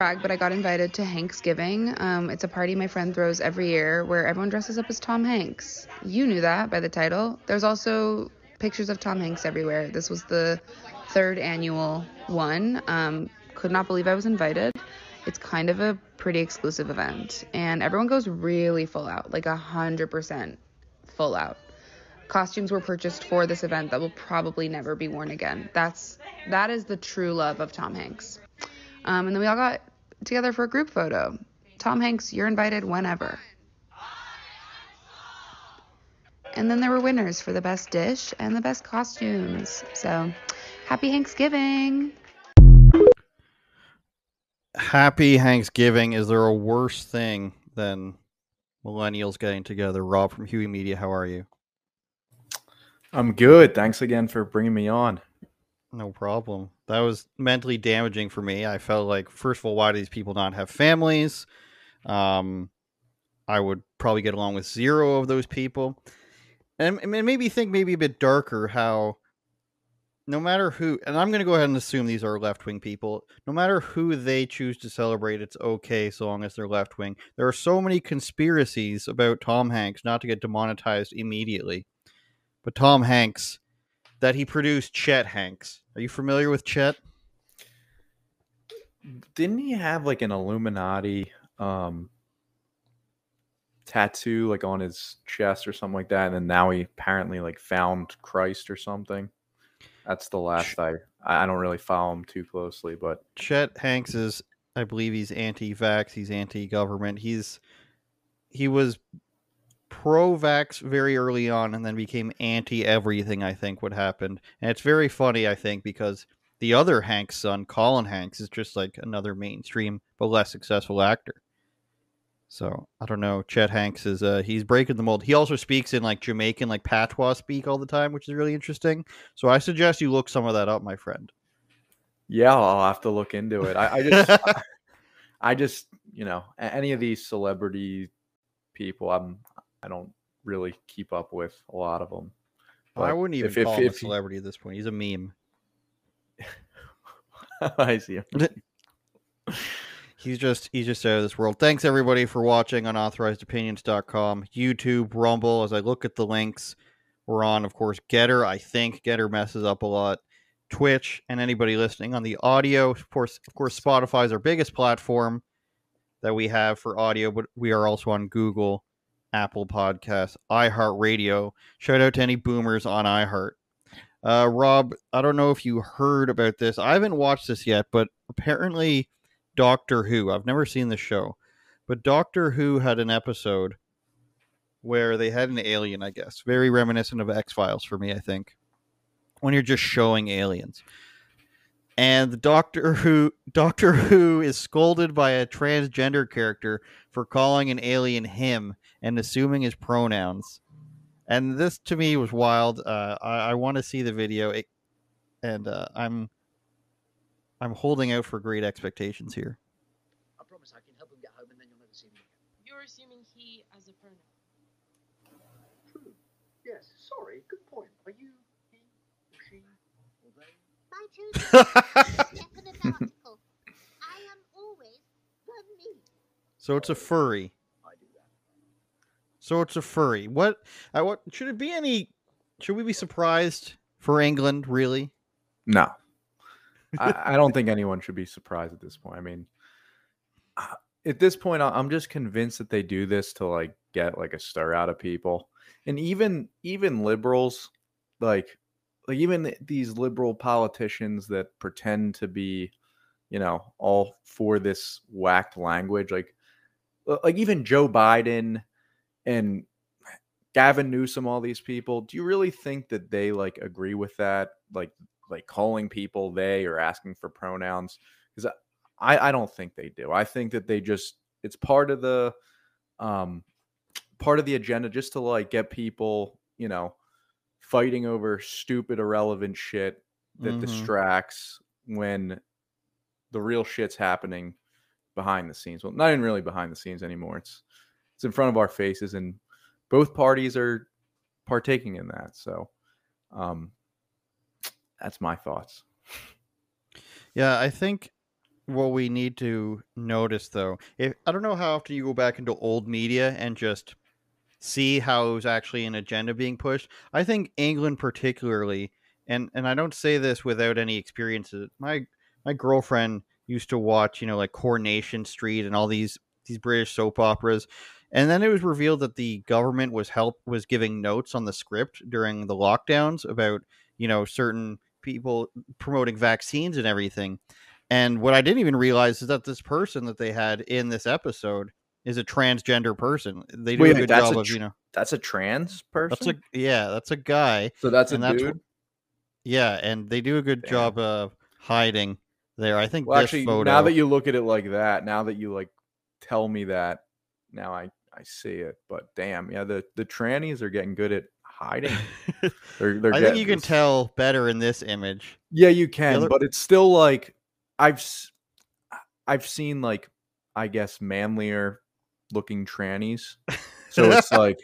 brag, but I got invited to Hanksgiving. Um, it's a party my friend throws every year where everyone dresses up as Tom Hanks. You knew that by the title. There's also pictures of Tom Hanks everywhere. This was the third annual one. Um, could not believe I was invited. It's kind of a pretty exclusive event, and everyone goes really full out, like a hundred percent full out. Costumes were purchased for this event that will probably never be worn again. That's that is the true love of Tom Hanks. Um, and then we all got together for a group photo. Tom Hanks, you're invited whenever. And then there were winners for the best dish and the best costumes. So, happy Thanksgiving. Happy Thanksgiving. Is there a worse thing than millennials getting together? Rob from Hewey Media, how are you? I'm good. Thanks again for bringing me on. No problem. That was mentally damaging for me. I felt like, first of all, why do these people not have families? Um, I would probably get along with zero of those people. And it made me think maybe a bit darker how no matter who, and I'm going to go ahead and assume these are left wing people, no matter who they choose to celebrate, it's okay so long as they're left wing. There are so many conspiracies about Tom Hanks not to get demonetized immediately. But Tom Hanks, that he produced Chet Hanks. Are you familiar with Chet? Didn't he have like an Illuminati um, tattoo like on his chest or something like that? And then now he apparently like found Christ or something. That's the last I I don't really follow him too closely, but Chet Hanks is I believe he's anti-vax, he's anti-government. He's he was pro-vax very early on and then became anti everything, I think what happened. And it's very funny, I think, because the other Hanks son, Colin Hanks, is just like another mainstream but less successful actor. So I don't know. Chet Hanks is uh he's breaking the mold. He also speaks in like Jamaican like patois speak all the time, which is really interesting. So I suggest you look some of that up, my friend. Yeah, I'll have to look into it. I, I just I, I just you know any of these celebrity people, I'm I don't really keep up with a lot of them. But I wouldn't even if, call if, him if, a celebrity at this point. He's a meme. I see him. he's just he's just out of this world. Thanks everybody for watching on unauthorizedopinions.com, YouTube, Rumble. As I look at the links, we're on, of course, GETTR. I think GETTR messes up a lot. Twitch and anybody listening on the audio. Of course, of course, Spotify is our biggest platform that we have for audio, but we are also on Google, Apple Podcasts, iHeartRadio. Shout out to any boomers on iHeart. Uh, Rob, I don't know if you heard about this. I haven't watched this yet, but apparently Doctor Who. I've never seen the show, but Doctor Who had an episode where they had an alien, I guess, very reminiscent of X Files for me, I think, when you're just showing aliens. And the Doctor Who Doctor Who is scolded by a transgender character for calling an alien him and assuming his pronouns. And this to me was wild. Uh, I, I want to see the video, it, and uh, I'm I'm holding out for great expectations here. I promise I can help him get home and then you'll never see him again. You're assuming he as a pronoun. True. Yes. Sorry. Good point. Are you he, she, or they? I choose definite article. I am always the me. So it's a furry. I do that. So it's a furry. What? I what should it be any? Should we be surprised for England? Really? No. I, I, don't think anyone should be surprised at this point. I mean, uh, at this point, I'm just convinced that they do this to like get like a stir out of people, and even even liberals, like like even these liberal politicians that pretend to be, you know, all for this whacked language, like like even Joe Biden and Gavin Newsom, all these people, do you really think that they like agree with that? Like like calling people they or asking for pronouns because I, I don't think they do. I think that they just it's part of the um part of the agenda just to like get people, you know, fighting over stupid irrelevant shit that mm-hmm. distracts when the real shit's happening behind the scenes. Well, not even really behind the scenes anymore. It's it's in front of our faces and both parties are partaking in that. So um that's my thoughts. Yeah, I think what we need to notice though, if I don't know how often you go back into old media and just see how it was actually an agenda being pushed. I think England particularly, and and I don't say this without any experiences. My my girlfriend used to watch, you know, like Coronation Street and all these these British soap operas. And then it was revealed that the government was help was giving notes on the script during the lockdowns about, you know, certain people promoting vaccines and everything. And what I didn't even realize is that this person that they had in this episode is a transgender person. They do Wait, a good job a of, you know, That's a trans person. that's a yeah, that's a guy. so that's a and that's dude. what- Yeah, and they do a good Damn. job of hiding there. I think well, actually, photo. now that you look at it like that, now that you like tell me that, now I I see it. But damn, yeah, the the trannies are getting good at hiding. They're, they're I think you can this- tell better in this image. Yeah, you can, other- but it's still like I've I've seen like I guess manlier looking trannies. So it's like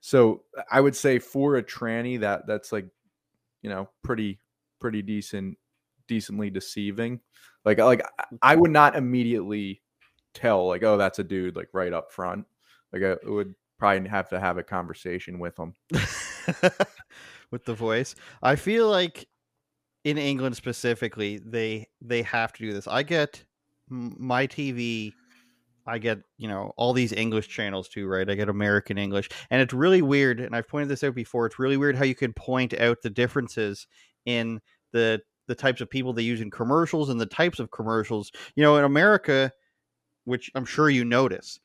so uh, I would say for a tranny that that's like you know pretty pretty decent decently deceiving. Like like I- I would not immediately tell like oh that's a dude like right up front. Like I would probably have to have a conversation with him. with the voice. I feel like in England specifically, they they have to do this. I get my TV. I get you know all these English channels too, right? I get American English, and it's really weird. And I've pointed this out before. It's really weird how you can point out the differences in the the types of people they use in commercials and the types of commercials. You know, in America, which I'm sure you notice,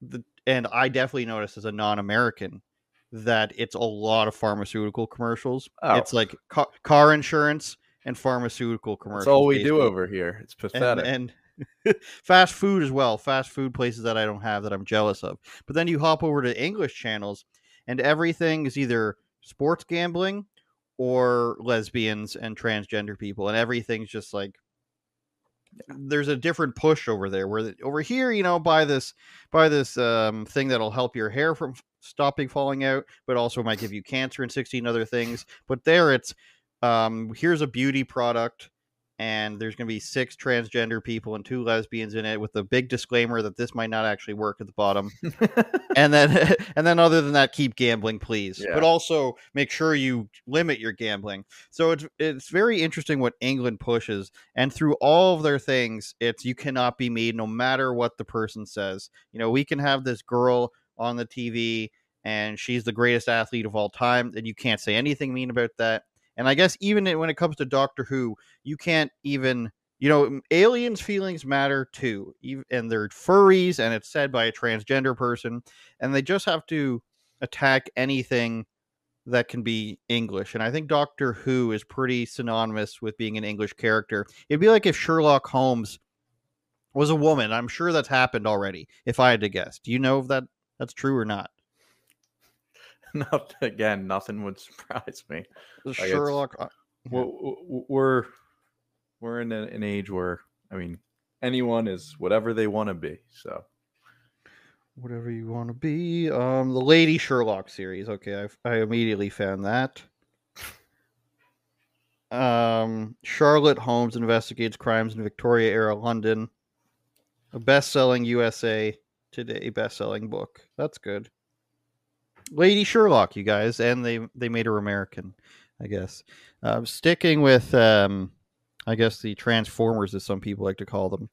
the and I definitely notice as a non-American that it's a lot of pharmaceutical commercials. Oh. It's like ca- car insurance and pharmaceutical commercials. That's all we do over here. It's And- pathetic. And, fast food as well. Fast food places that I don't have that I'm jealous of. But then you hop over to English channels, and everything is either sports gambling or lesbians and transgender people, and everything's just like there's a different push over there. Where the, over here, you know, buy this buy this um, thing that'll help your hair from stopping falling out, but also might give you cancer and 16 other things. But there, it's um, here's a beauty product and there's going to be six transgender people and two lesbians in it with a big disclaimer that this might not actually work at the bottom. And then and then other than that keep gambling please. Yeah. but also make sure you limit your gambling. So it's it's very interesting what england pushes and through all of their things it's you cannot be made no matter what the person says. You know we can have this girl on the tv and she's the greatest athlete of all time and you can't say anything mean about that and i guess even when it comes to doctor who you can't even you know aliens feelings matter too and they're furries and it's said by a transgender person and they just have to attack anything that can be english and i think doctor who is pretty synonymous with being an english character. It'd be like if sherlock holmes was a woman i'm sure that's happened already if i had to guess. Do you know if that that's true or not Not, again, nothing would surprise me. sherlock uh, We're, we're we're in an, an age where I mean anyone is whatever they want to be. So whatever you want to be. Um, the Lady Sherlock series. Okay, I, I immediately found that. Um, Charlotte Holmes investigates crimes in Victoria era London. A best-selling USA Today best-selling book. That's good. Lady Sherlock, you guys, and they they made her American, I guess. Um, sticking with um, I guess the Transformers, as some people like to call them.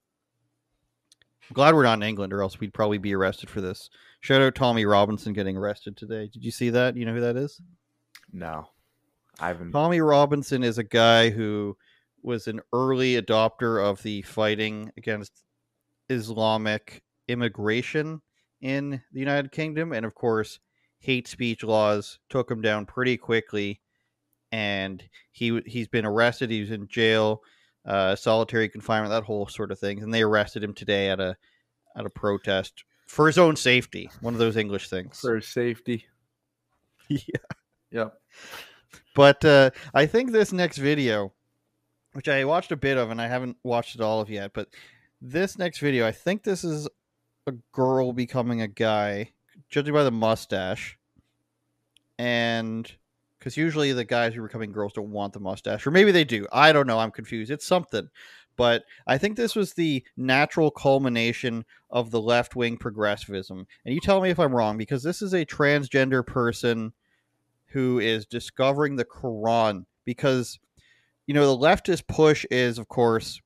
I'm glad we're not in England, or else we'd probably be arrested for this. Shout out Tommy Robinson getting arrested today. Did you see that? You know who that is? no, I haven't. Tommy Robinson is a guy who was an early adopter of the fighting against Islamic immigration in the United Kingdom, and of course, hate speech laws took him down pretty quickly. And he he's been arrested. He was in jail, uh, solitary confinement, that whole sort of thing. And they arrested him today at a at a protest for his own safety. One of those English things. for his safety. Yeah. Yep. But uh, I think this next video, which I watched a bit of and I haven't watched it all of yet, but this next video, I think this is a girl becoming a guy, judging by the mustache. And because usually the guys who are becoming girls don't want the mustache, or maybe they do. I don't know. I'm confused. It's something, but I think this was the natural culmination of the left wing progressivism. And you tell me if I'm wrong, because this is a transgender person who is discovering the Quran. Because you know the leftist push is, of course,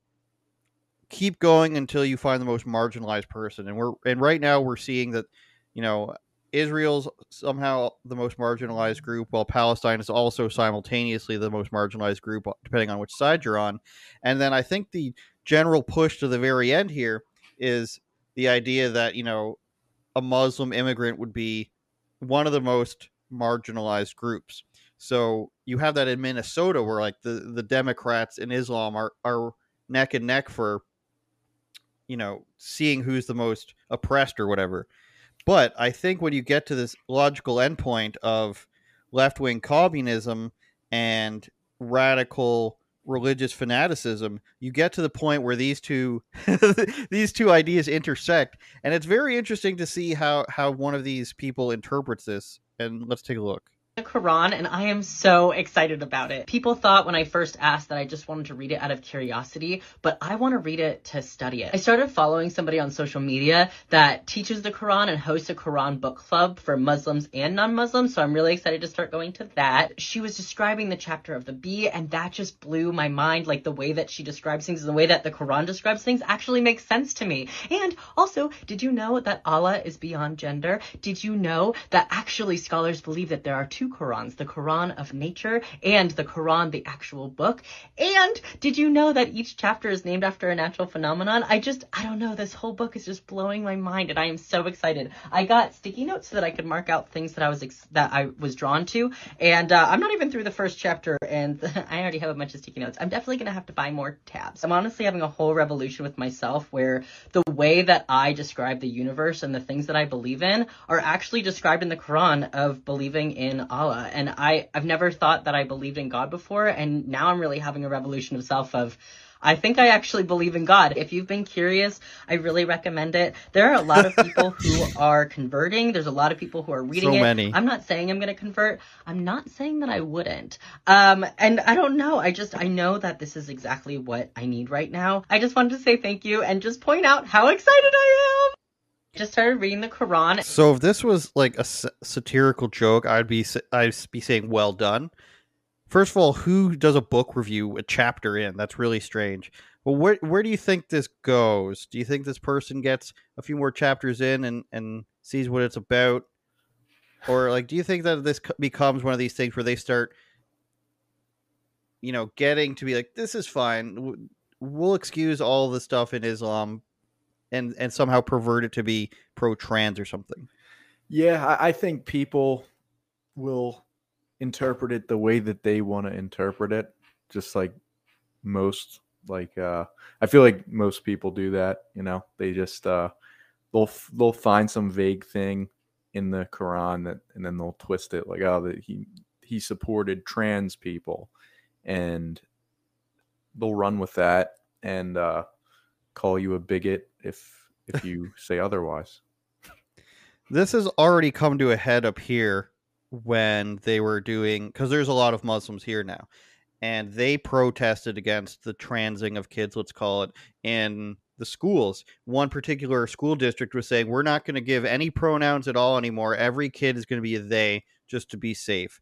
keep going until you find the most marginalized person, and we're and right now we're seeing that you know Israel's somehow the most marginalized group, while Palestine is also simultaneously the most marginalized group, uh, depending on which side you're on. And then I think the general push to the very end here is the idea that, you know, a Muslim immigrant would be one of the most marginalized groups. So you have that in Minnesota where like the, the Democrats and Islam are, are neck and neck for, you know, seeing who's the most oppressed or whatever. But I think when you get to this logical endpoint of left wing communism and radical religious fanaticism, you get to the point where these two these two ideas intersect, and it's very interesting to see how how one of these people interprets this. And let's take a look the Quran and I am so excited about it. People thought when I first asked that I just wanted to read it out of curiosity, but I want to read it to study it. I started following somebody on social media that teaches the Quran and hosts a Quran book club for Muslims and non-Muslims, so I'm really excited to start going to that. She was describing the chapter of the bee and that just blew my mind like the way that she describes things and the way that the Quran describes things actually makes sense to me. And also, did you know that Allah is beyond gender? Did you know that actually scholars believe that there are two Qurans the Quran of nature and the Quran, the actual book. And did you know that each chapter is named after a natural phenomenon? I just, I don't know, this whole book is just blowing my mind and I am so excited. I got sticky notes so that I could mark out things that I was, ex- that I was drawn to. And uh, I'm not even through the first chapter and I already have a bunch of sticky notes. I'm definitely going to have to buy more tabs. I'm honestly having a whole revolution with myself where the way that I describe the universe and the things that I believe in are actually described in the Quran of believing in Allah. And I, I've never thought that I believed in God before. And now I'm really having a revolution of self of, I think I actually believe in God. If you've been curious, I really recommend it. There are a lot of people who are converting. There's a lot of people who are reading So it. many. I'm not saying I'm going to convert. I'm not saying that I wouldn't. Um, and I don't know. I just, I know that this is exactly what I need right now. I just wanted to say thank you and just point out how excited I am. Just started reading the Quran. So if this was like a satirical joke, I'd be I'd be saying well done. First of all, who does a book review a chapter in? That's really strange. Well, where where do you think this goes? Do you think this person gets a few more chapters in and and sees what it's about, or like do you think that this becomes one of these things where they start, you know, getting to be like this is fine. We'll excuse all the stuff in Islam, and and somehow pervert it to be pro trans or something. Yeah, I, I think people will interpret it the way that they want to interpret it, just like most. Like, uh, I feel like most people do that. You know, they just uh, they'll they'll find some vague thing in the Quran that, and then they'll twist it like, oh, that he he supported trans people, and they'll run with that and uh, call you a bigot if if you say otherwise. this has already come to a head up here when they were doing because there's a lot of Muslims here now, and they protested against the transing of kids, let's call it, in the schools. One particular school district was saying, We're not going to give any pronouns at all anymore. Every kid is going to be a they just to be safe.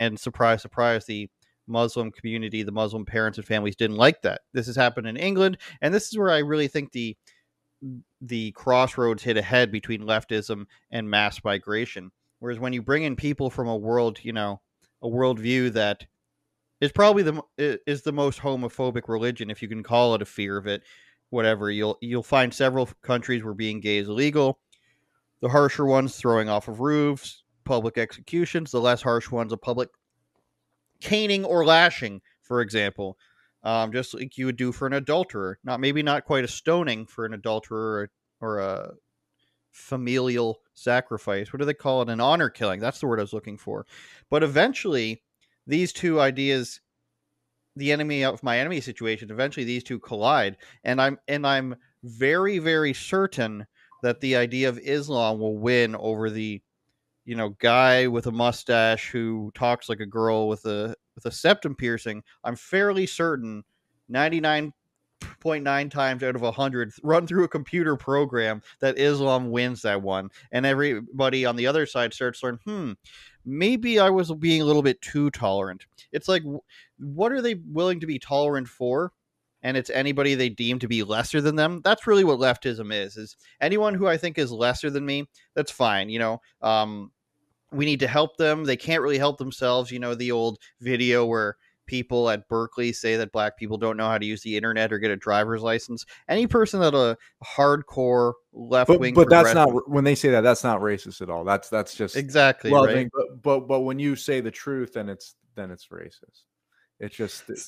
And surprise, surprise, the Muslim community, the Muslim parents and families didn't like that. This has happened in England, and this is where I really think the the crossroads hit ahead between leftism and mass migration. Whereas when you bring in people from a world, you know, a worldview that is probably the is the most homophobic religion, if you can call it a fear of it, whatever. You'll you'll find several countries where being gay is illegal. The harsher ones throwing off of roofs, public executions. The less harsh ones, a public caning or lashing, for example, um, just like you would do for an adulterer. Not maybe not quite a stoning for an adulterer or, or a familial sacrifice. What do they call it? An honor killing. That's the word I was looking for. But eventually, these two ideas, the enemy of my enemy situation, eventually these two collide, and I'm and I'm very very certain that the idea of Islam will win over the you know guy with a mustache who talks like a girl with a with a septum piercing, I'm fairly certain 99.9 times out of 100 run through a computer program that Islam wins that one. And everybody on the other side starts learning, hmm, maybe I was being a little bit too tolerant. It's like, what are they willing to be tolerant for? And it's anybody they deem to be lesser than them. That's really what leftism is. Is anyone who I think is lesser than me, that's fine. You know, um, we need to help them. They can't really help themselves. You know, the old video where people at Berkeley say that black people don't know how to use the internet or get a driver's license. Any person that a hardcore left wing, but that's not when they say that. That's not racist at all. That's that's just exactly loving. right. But but but when you say the truth, then it's then it's racist. It's just it-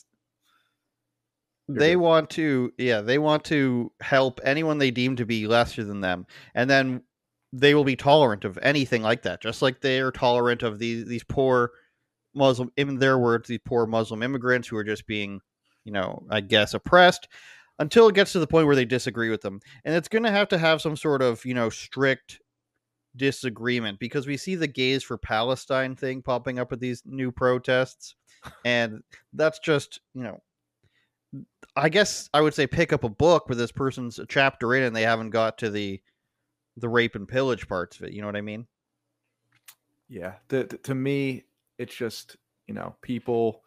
You're They good. want to, yeah, they want to help anyone they deem to be lesser than them, and then they will be tolerant of anything like that, just like they are tolerant of these these poor Muslim, in their words, these poor Muslim immigrants who are just being, you know, I guess oppressed, until it gets to the point where they disagree with them, and it's going to have to have some sort of, you know, strict disagreement because we see the gays for Palestine thing popping up with these new protests, and that's just, you know. I guess I would say pick up a book where this person's a chapter in and they haven't got to the the rape and pillage parts of it. You know what I mean? yeah. The, the- to me, it's just you know people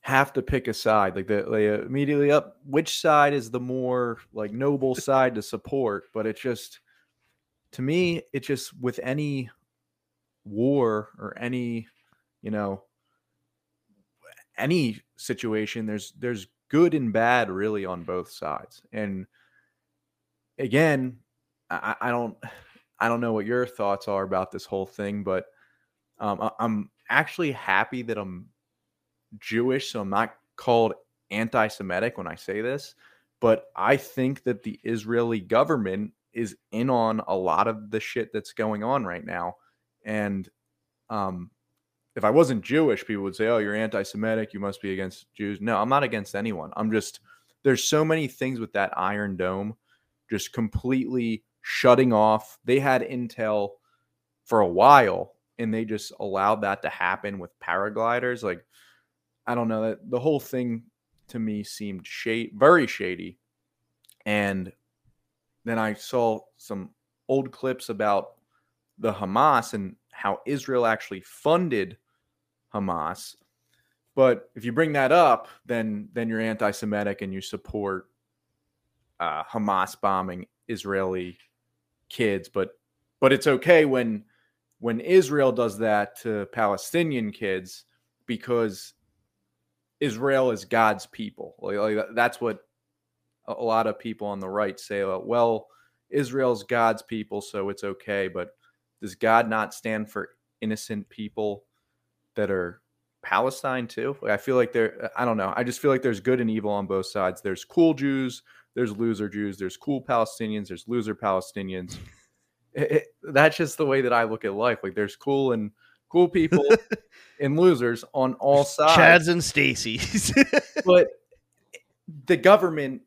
have to pick a side. Like they, they immediately up which side is the more like noble side to support. But it's just to me, it just with any war or any you know any situation there's there's good and bad really on both sides and again i, I don't i don't know what your thoughts are about this whole thing but um, I, i'm actually happy that i'm jewish so i'm not called anti-semitic when i say this but i think that the israeli government is in on a lot of the shit that's going on right now and um, if I wasn't Jewish, people would say, "Oh, you're anti-Semitic. You must be against Jews." No, I'm not against anyone. I'm just there's so many things with that Iron Dome just completely shutting off. They had intel for a while, and they just allowed that to happen with paragliders. Like, I don't know that the whole thing to me seemed shade very shady. And then I saw some old clips about the Hamas and how Israel actually funded Hamas. But if you bring that up, then then you're anti-Semitic and you support uh, Hamas bombing Israeli kids. But but it's okay when when Israel does that to Palestinian kids because Israel is God's people. Like, like that's what a lot of people on the right say. uh, Well, Israel's God's people, so it's okay. But does God not stand for innocent people that are Palestine too? Like, I feel like there. I don't know. I just feel like there's good and evil on both sides. There's cool Jews. There's loser Jews. There's cool Palestinians. There's loser Palestinians. It- it- that's just the way that I look at life. Like there's cool and cool people and losers on all sides Chads and Stacy's. but the government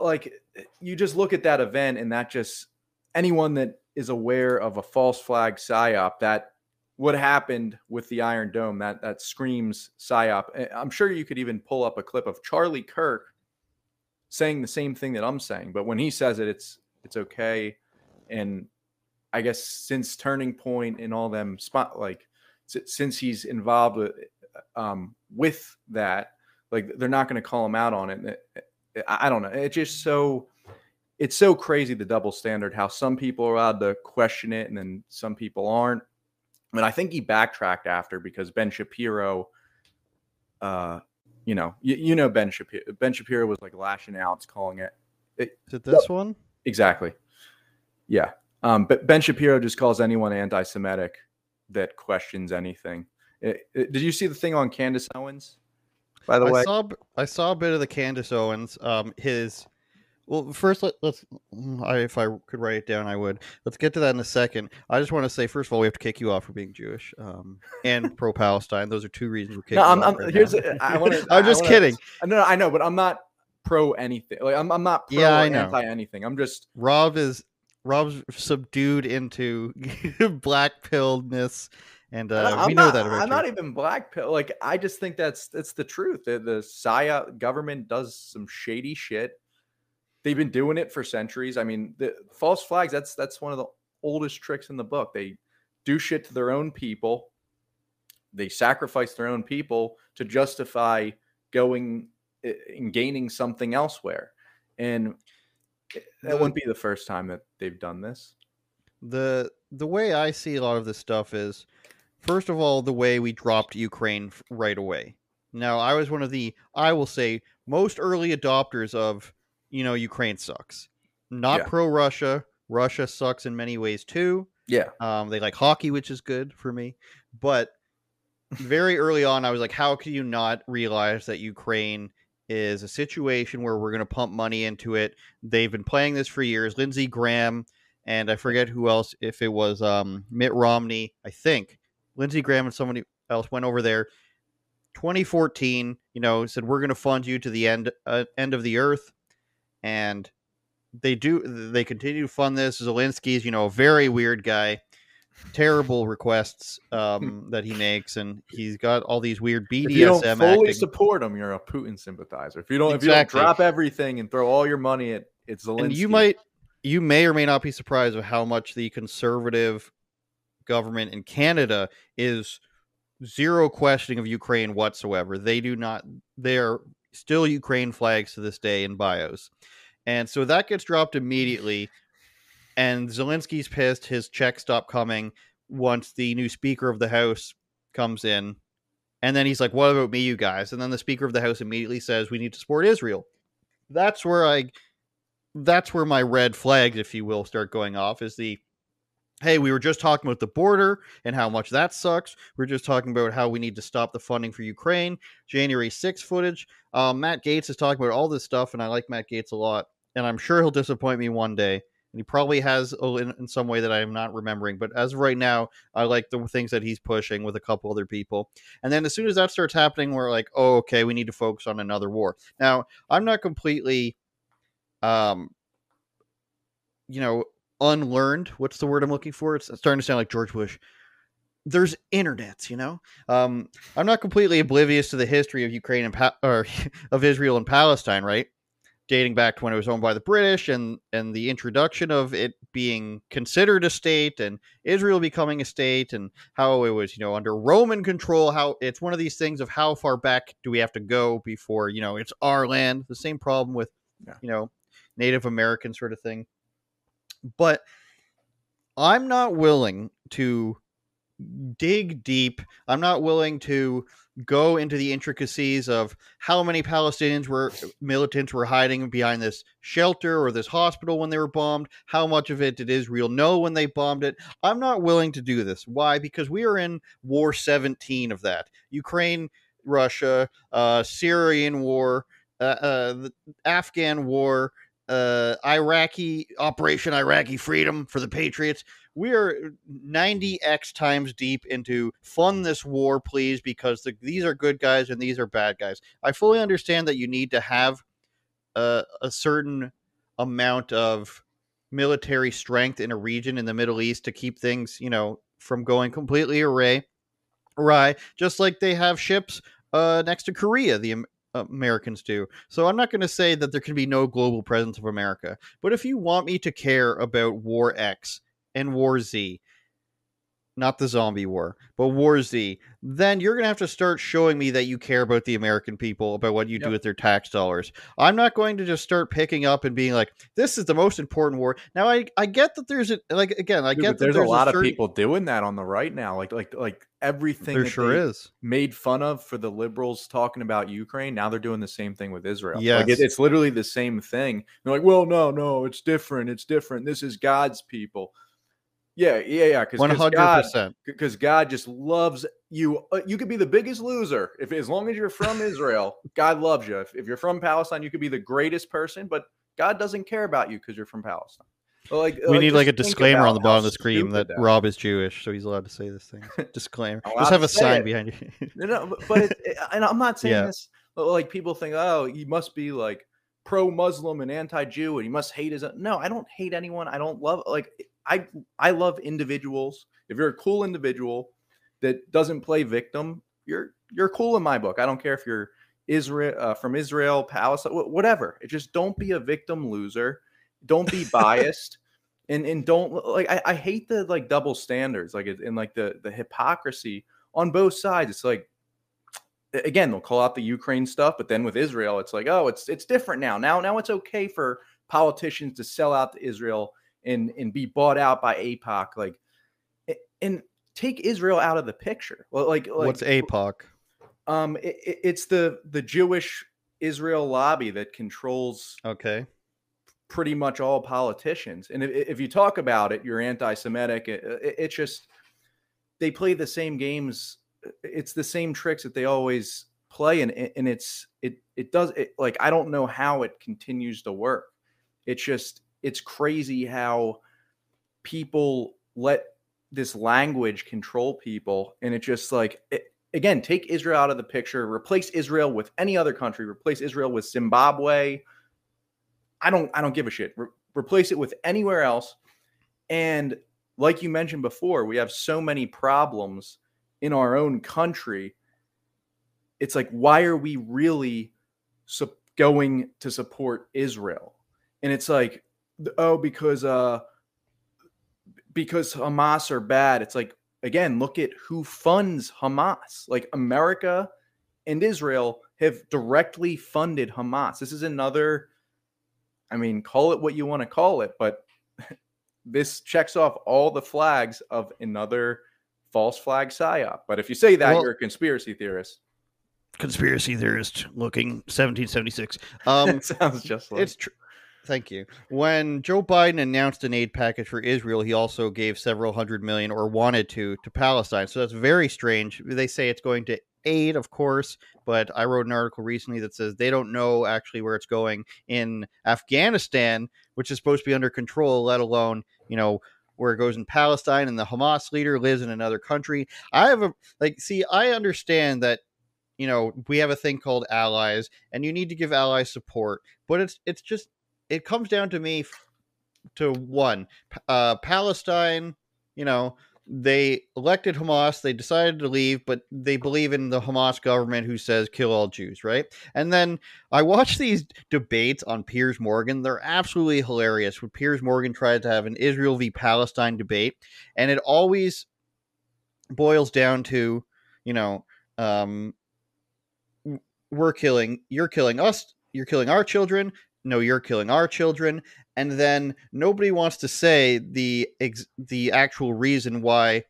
like you just look at that event and that just anyone that is aware of a false flag psyop that what happened with the iron dome that that screams psyop Eh, i'm sure you could even pull up a clip of charlie kirk saying the same thing that i'm saying but when he says it it's it's okay and i guess since turning point and all them spot like since he's involved with um with that like they're not going to call him out on it. It- it- I don't know. It's just so it's so crazy the double standard. How some people are allowed to question it, and then some people aren't. Mean, I think he backtracked after because Ben Shapiro, uh, you know, you, you know Ben Shapiro. Ben Shapiro was like lashing out, calling it Is it this one? exactly. Yeah, um, but Ben Shapiro just calls anyone anti-Semitic that questions anything. It- it- did you see the thing on Candace Owens? By the way. I way, saw b- I saw a bit of the Candace Owens. Um, his well, first let, let's mm, I, if I could write it down, I would. Let's get to that in a second. I just want to say, first of all, we have to kick you off for being Jewish, um, and pro Palestine. Those are two reasons we're kicking. No, I'm, I'm right here's. a- I want to. I'm just kidding. No, no, I know, but I'm not pro anything. Like I'm, I'm not pro Yeah, I know. anti anything. I'm just Rob is Rob's subdued into black pilledness, and uh, I'm we know not, that I'm not even black pill. Like I just think that's that's the truth. The, the PSYOP government does some shady shit. They've been doing it for centuries. I mean, the false flags. That's that's one of the oldest tricks in the book. They do shit to their own people. They sacrifice their own people to justify going eh, and gaining something elsewhere. And that wouldn't be the first time that they've done this. the the way I see a lot of this stuff is, first of all, the way we dropped Ukraine right away. Now, I was one of the, I will say, most early adopters of, you know, Ukraine sucks. Not Yeah. pro Russia. Russia sucks in many ways too. Yeah. Um, they like hockey, which is good for me. But very early on, I was like, how can you not realize that Ukraine is a situation where we're going to pump money into it? They've been playing this for years. Lindsey Graham and I forget who else, if it was um, Mitt Romney, I think. Lindsey Graham and somebody else went over there 2014, you know, said, we're going to fund you to the end, uh, end of the earth. And they do they continue to fund this. Zelensky's, you know, a very weird guy, terrible requests um, that he makes, and he's got all these weird BDSM. If you don't fully acting. support him, you're a Putin sympathizer. If you don't, Exactly. if you don't drop everything and throw all your money at it's Zelensky, and you might you may or may not be surprised of how much the conservative government in Canada is zero questioning of Ukraine whatsoever. They do not they're still Ukraine flags to this day in bios. And so that gets dropped immediately and Zelensky's pissed his checks stop coming once the new speaker of the house comes in. And then he's like, "What about me, you guys?" And then the speaker of the house immediately says, "We need to support Israel." That's where I that's where my red flags, if you will, start going off. Is the hey, we were just talking about the border and how much that sucks. We are just talking about how we need to stop the funding for Ukraine. January 6th footage. Um, Matt Gaetz is talking about all this stuff, and I like Matt Gaetz a lot. And I'm sure he'll disappoint me one day. And he probably has in, in some way that I am not remembering. But as of right now, I like the things that he's pushing with a couple other people. And then as soon as that starts happening, we're like, oh, okay, we need to focus on another war. Now, I'm not completely, um, you know, unlearnned. What's the word I'm looking for? It's starting to sound like George Bush. There's internets, you know. Um, I'm not completely oblivious to the history of Ukraine and pa- or of Israel and Palestine, right? Dating back to when it was owned by the British and and the introduction of it being considered a state and Israel becoming a state and how it was, you know, under Roman control. How it's one of these things of how far back do we have to go before you know it's our land. The same problem with Yeah. you know Native American sort of thing but I'm not willing to dig deep. I'm not willing to go into the intricacies of how many Palestinians were militants were hiding behind this shelter or this hospital when they were bombed. How much of it did Israel know when they bombed it? I'm not willing to do this. Why? Because we are in war 17 of that. Ukraine, Russia, uh, Syrian war, uh, uh, the Afghan war, uh, Iraqi Operation Iraqi Freedom for the Patriots. We are 90x times deep into fund this war, please, because the, these are good guys and these are bad guys. I fully understand that you need to have a, a certain amount of military strength in a region in the Middle East to keep things, you know, from going completely array. Right, just like they have ships uh, next to Korea, the Americans do. So I'm not going to say that there can be no global presence of America. But if you want me to care about War X and War Z, not the zombie war, but War Z, then you're going to have to start showing me that you care about the American people, about what you do with their tax dollars. I'm not going to just start picking up and being like, this is the most important war. Now, I, I get that there's a, like, again, I Dude, get that there's, a lot of certain- people doing that on the right now. Like like like everything There sure is. made fun of for the liberals talking about Ukraine. Now they're doing the same thing with Israel. like it, it's literally the same thing. They're like, well, no, no, it's different. It's different. This is God's people. Yeah, yeah, yeah. Because one hundred percent. because God just loves you. Uh, you could be the biggest loser if, as long as you're from Israel, God loves you. If, if you're from Palestine, you could be the greatest person, but God doesn't care about you because you're from Palestine. Like, We need like a disclaimer on the bottom of the screen that stupid Rob is Jewish, so he's allowed to say this thing. Disclaimer. Just have a sign it. behind you. No, no, but, it, and I'm not saying Yeah. this like people think, oh, you must be like pro-Muslim and anti-Jew and he must hate his no, I don't hate anyone. I don't love like I I love individuals. If you're a cool individual that doesn't play victim, you're you're cool in my book. I don't care if you're Israel uh, from Israel, Palestine, whatever. It just don't be a victim loser. Don't be biased. And, and don't like I, I hate the like double standards like and like the the hypocrisy on both sides it's like again they'll call out the ukraine stuff but then with israel it's like oh it's it's different now now now it's okay for politicians to sell out to israel and and be bought out by AIPAC like and take israel out of the picture well like, like What's AIPAC? um it, it- it's the the jewish israel lobby that controls Okay. pretty much all politicians. And if, if you talk about it, you're anti-Semitic. It, it- it's just they play the same games. It's the same tricks that they always play, and and it's it it does it like I don't know how it continues to work. It's just it's crazy how people let this language control people, and it just like it, again take Israel out of the picture, replace Israel with any other country, replace Israel with Zimbabwe. I don't I don't give a shit. Re- replace it with anywhere else. And like you mentioned before, we have so many problems in our own country. It's like why are we really sup- going to support Israel? And it's like oh because uh because Hamas are bad. It's like again, look at who funds Hamas. Like America and Israel have directly funded Hamas. This is another I mean, call it what you want to call it, but this checks off all the flags of another false flag psyop. But if you say that, Well- you're a conspiracy theorist. Conspiracy theorist looking 1776. Um, it sounds just like It's true. Thank you. When Joe Biden announced an aid package for Israel, he also gave several hundred million, or wanted to, to Palestine. So that's very strange. They say it's going to aid, of course, but I wrote an article recently that says they don't know actually where it's going in Afghanistan, which is supposed to be under control, let alone, you know, where it goes in Palestine and the Hamas leader lives in another country. I have a like see, I understand that you know, we have a thing called allies and you need to give allies support, but it's it's just it comes down to me to one uh palestine you know they elected hamas they decided to leave but they believe in the hamas government who says kill all jews right? And then i watch these debates on piers morgan. They're absolutely hilarious when piers morgan tried to have an israel v. Palestine debate and it always boils down to you know um we're killing you're killing us you're killing our children no you're killing our children and then nobody wants to say the ex- the actual reason why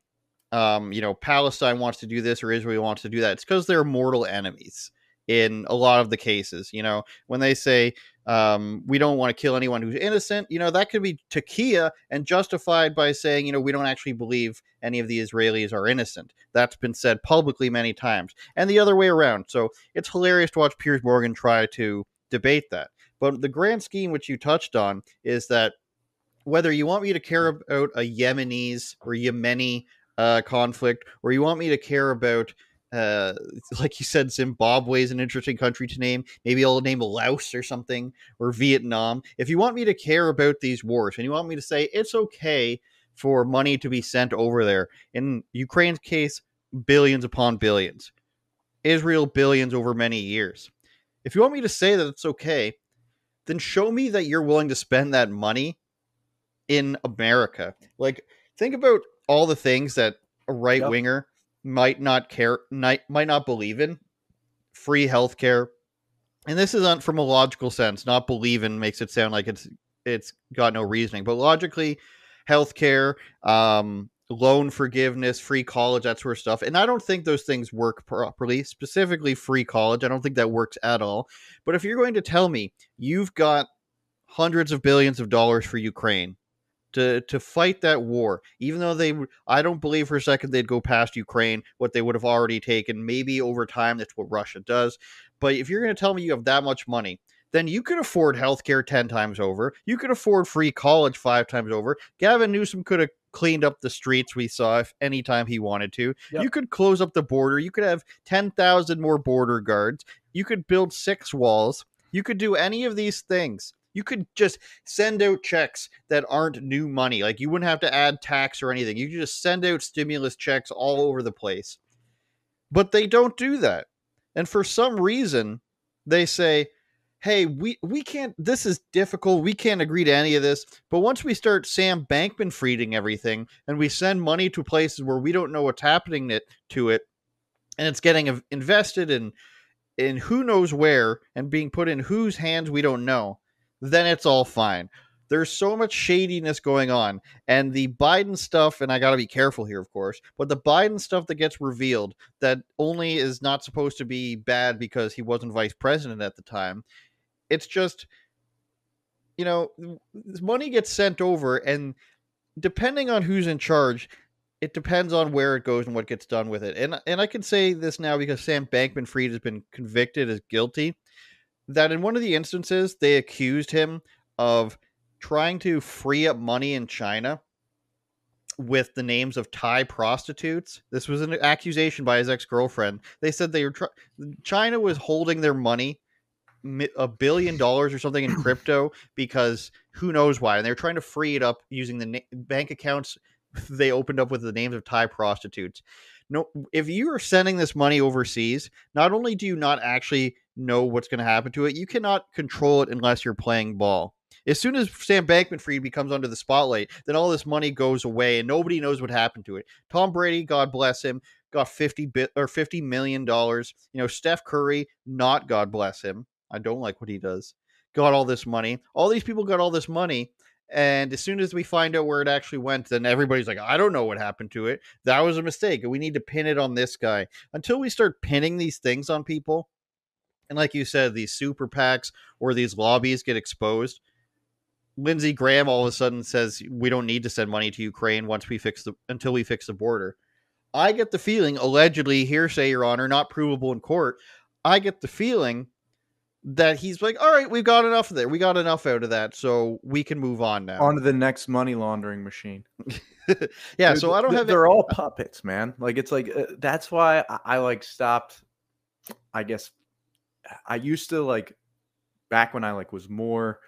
um you know Palestine wants to do this or Israel wants to do that. It's because they're mortal enemies in a lot of the cases you know? When they say um we don't want to kill anyone who's innocent you know that could be taqiyya and justified by saying you know we don't actually believe any of the Israelis are innocent. That's been said publicly many times and the other way around. So it's hilarious to watch Piers Morgan try to debate that but the grand scheme, which you touched on, is that whether you want me to care about a Yemenis or Yemeni uh, conflict, or you want me to care about, uh, like you said, Zimbabwe is an interesting country to name. Maybe I'll name Laos or something, or Vietnam. If you want me to care about these wars and you want me to say it's okay for money to be sent over there, in Ukraine's case, billions upon billions, Israel, billions over many years. If you want me to say that it's okay, then show me that you're willing to spend that money in America. Like, think about all the things that a right winger might not care, might, might not believe in. Free healthcare, and this is on from a logical sense. Not believe in makes it sound like it's it's got no reasoning, but logically, healthcare, um, loan forgiveness, free college, that sort of stuff. And I don't think those things work properly. Specifically, free college, I don't think that works at all. But if you're going to tell me you've got hundreds of billions of dollars for Ukraine to to fight that war, even though they I don't believe for a second they'd go past Ukraine what they would have already taken. Maybe over time that's what Russia does. But if you're going to tell me you have that much money, then you could afford healthcare 10 times over. You could afford free college five times over. Gavin Newsom could have cleaned up the streets we saw if anytime he wanted to. Yep. You could close up the border. You could have 10,000 more border guards. You could build six walls. You could do any of these things. You could just send out checks that aren't new money. Like you wouldn't have to add tax or anything. You could just send out stimulus checks all over the place. But they don't do that. And for some reason, they say, hey, we, we can't, this is difficult. We can't agree to any of this. But once we start Sam Bankman freeding everything and we send money to places where we don't know what's happening it, to it, and it's getting invested in, in who knows where and being put in whose hands we don't know, then it's all fine. There's so much shadiness going on. And the Biden stuff, and I got to be careful here, of course, but the Biden stuff that gets revealed that only is not supposed to be bad because he wasn't vice president at the time. It's just, you know, money gets sent over, and depending on who's in charge, it depends on where it goes and what gets done with it. And and I can say this now because Sam Bankman Fried has been convicted as guilty. That in one of the instances they accused him of trying to free up money in China with the names of Thai prostitutes. This was an accusation by his ex girlfriend. They said they were try- China was holding their money a billion dollars or something in crypto because who knows why, and they're trying to free it up using the na- bank accounts they opened up with the names of Thai prostitutes. No, if you are sending this money overseas, not only do you not actually know what's going to happen to it, you cannot control it unless you're playing ball. As soon as Sam Bankman Fried becomes under the spotlight, then all this money goes away and nobody knows what happened to it. Tom Brady, God bless him, got 50 bit or 50 million dollars. You know, Steph Curry, not God bless him. I don't like what he does. Got all this money. All these people got all this money and as soon as we find out where it actually went, then everybody's like, I don't know what happened to it. That was a mistake. We need to pin it on this guy. Until we start pinning these things on people, and like you said, these super PACs or these lobbies get exposed. Lindsey Graham all of a sudden says we don't need to send money to Ukraine once we fix the until we fix the border. I get the feeling, allegedly hearsay, Your Honor, not provable in court. I get the feeling that he's like, all right, we've got enough of there. We got enough out of that, so we can move on now. On to the next money laundering machine. yeah, Dude, so I don't have. They're all puppets, man. Like it's like uh, that's why I, I like stopped. I guess I used to like back when I like was more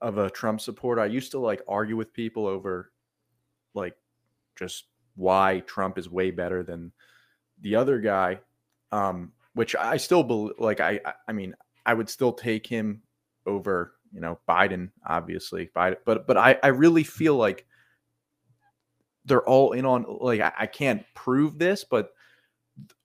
of a Trump supporter. I used to like argue with people over like just why Trump is way better than the other guy. Um, which I still believe. Like I- I mean, I would still take him over, you know, Biden, obviously. Biden, but but I, I really mm-hmm. feel like they're all in on like I, I can't prove this, but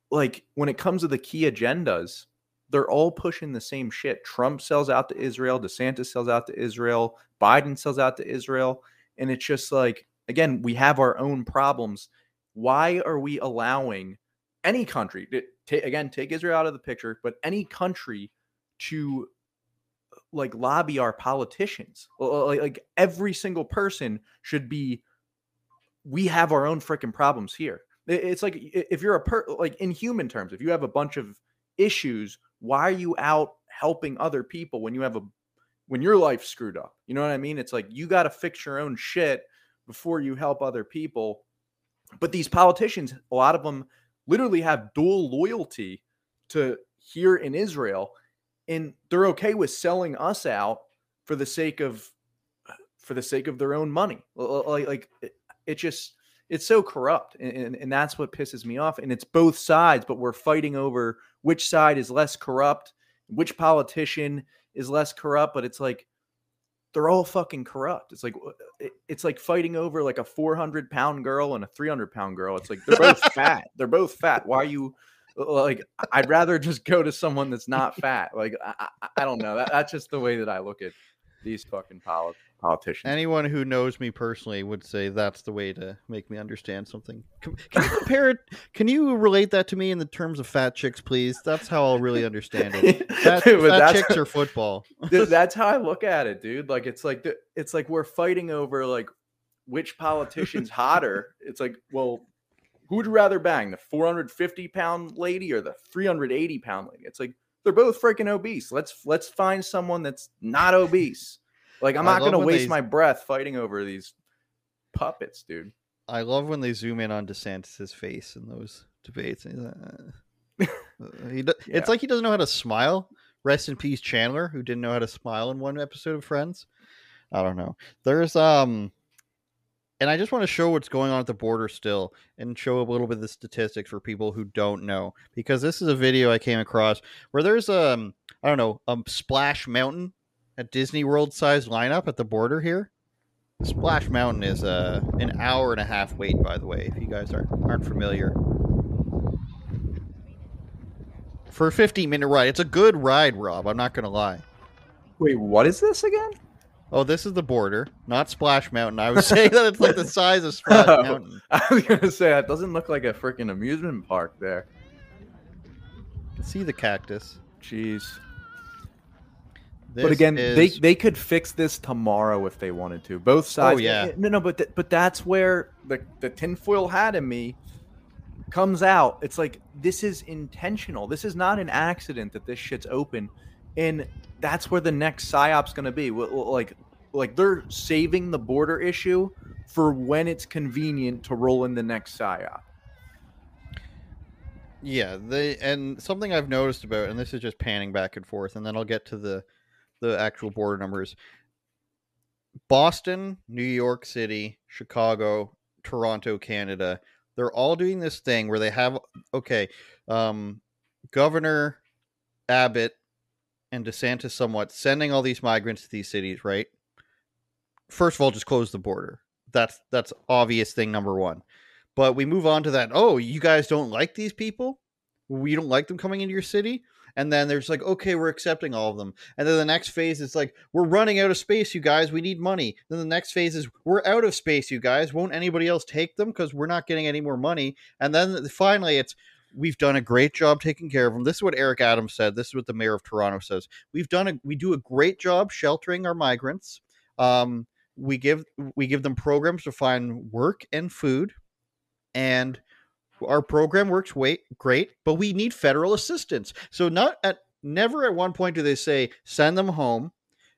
like when it comes to the key agendas, they're all pushing the same shit. Trump sells out to Israel, DeSantis sells out to Israel, Biden sells out to Israel, and it's just like again, we have our own problems. Why are we allowing any country to ta- again take Israel out of the picture, but any country to like lobby our politicians? Like, like every single person should be we have our own freaking problems here. It's like if you're a per like in human terms, if you have a bunch of issues, why are you out helping other people when you have a when your life's screwed up? You know what I mean? It's like you got to fix your own shit before you help other people. But these politicians, a lot of them literally have dual loyalty to here in Israel and they're okay with selling us out for the sake of for the sake of their own money. Like like it, it just it's so corrupt and, and, and that's what pisses me off and it's both sides but we're fighting over which side is less corrupt which politician is less corrupt but it's like they're all fucking corrupt. It's like it- it's like fighting over like a 400 pound girl and a 300 pound girl. It's like they're both fat. They're both fat. Why are you like i'd rather just go to someone that's not fat like i, I, don't know that, that's just the way that i look at these fucking poli- politicians Anyone who knows me personally would say that's the way to make me understand something. Com- Can you compare it? Can you relate that to me in the terms of fat chicks, please? That's how I'll really understand it. Fat, Dude, fat that's chicks how- or football? Th- that's how I look at it, dude. Like it's like the, it's like we're fighting over like which politician's hotter. It's like, well, who would you rather bang, the 450 pound lady or the 380 pound lady? It's like they're both freaking obese. Let's let's find someone that's not obese. Like I'm I not gonna waste they- my breath fighting over these puppets, dude. I love when they zoom in on DeSantis's face in those debates. And he's like, uh, uh, he do- Yeah. It's like he doesn't know how to smile, Rest in peace, Chandler, who didn't know how to smile in one episode of Friends. I don't know. There's um, and I just want to show what's going on at the border still, and show a little bit of the statistics for people who don't know, because this is a video I came across where there's um, I don't know, a Splash Mountain, a Disney World size lineup at the border here. Splash Mountain is uh, an hour and a half wait, by the way, if you guys aren't aren't familiar. For a 15 minute ride. It's a good ride, Rob. I'm not gonna lie. Wait, what is this again? Oh, this is the border, not Splash Mountain. I was saying that it's like the size of Splash Oh. Mountain. I was gonna say that doesn't look like a freaking amusement park there. See the cactus. Jeez. This but again, is- they they could fix this tomorrow if they wanted to. Both oh, sides. Oh yeah. No, no, but th- but that's where the the tinfoil hat in me comes out. It's like this is intentional. This is not an accident that this shit's open, and that's where the next psyop's going to be. Like like they're saving the border issue for when it's convenient to roll in the next psyop. Yeah, they and something I've noticed about, and this is just panning back and forth, and then I'll get to the the actual border numbers. Boston, New York City, Chicago, Toronto, Canada, they're all doing this thing where they have okay, um, Governor Abbott and DeSantis somewhat sending all these migrants to these cities, right? First of all, just close the border. That's that's obvious thing number one. But we move on to that. Oh, you guys don't like these people? We don't like them coming into your city? And then there's like, okay, we're accepting all of them. And then the next phase is like, we're running out of space, you guys. We need money. Then the next phase is, we're out of space, you guys. Won't anybody else take them because we're not getting any more money? And then finally, it's, we've done a great job taking care of them. This is what Eric Adams said. This is what the mayor of Toronto says. We've done a, we do a great job sheltering our migrants. Um, we give we give them programs to find work and food and our program works great but we need federal assistance so not at never at one point do they say send them home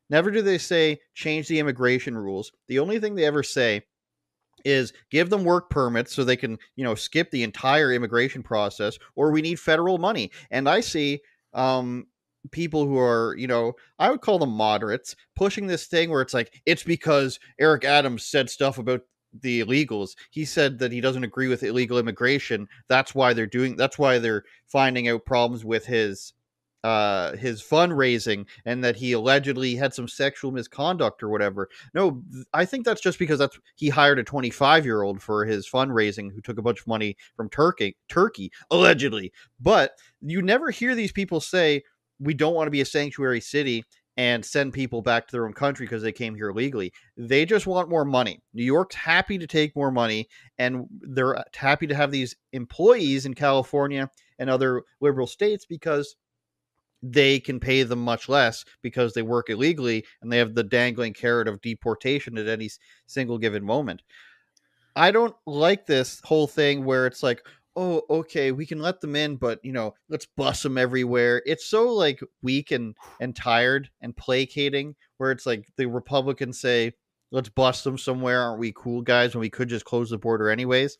never do they say change the immigration rules the only thing they ever say is give them work permits so they can you know skip the entire immigration process or we need federal money. And i see um people who are you know i would call them moderates pushing this thing where it's like it's because eric adams said stuff about the illegals. He said that he doesn't agree with illegal immigration. That's why they're doing that's why they're finding out problems with his uh his fundraising and that he allegedly had some sexual misconduct or whatever no i think that's just because that's he hired a 25 year old for his fundraising who took a bunch of money from turkey turkey allegedly but you never hear these people say we don't want to be a sanctuary city and send people back to their own country because they came here illegally. They just want more money. New York's happy to take more money, and they're happy to have these employees in California and other liberal states because they can pay them much less because they work illegally and they have the dangling carrot of deportation at any single given moment. I don't like this whole thing where it's like, oh, okay, we can let them in, but you know, let's bus them everywhere. It's so like weak and and tired and placating. Where it's like the Republicans say, let's bust them somewhere. Aren't we cool guys? When we could just close the border anyways.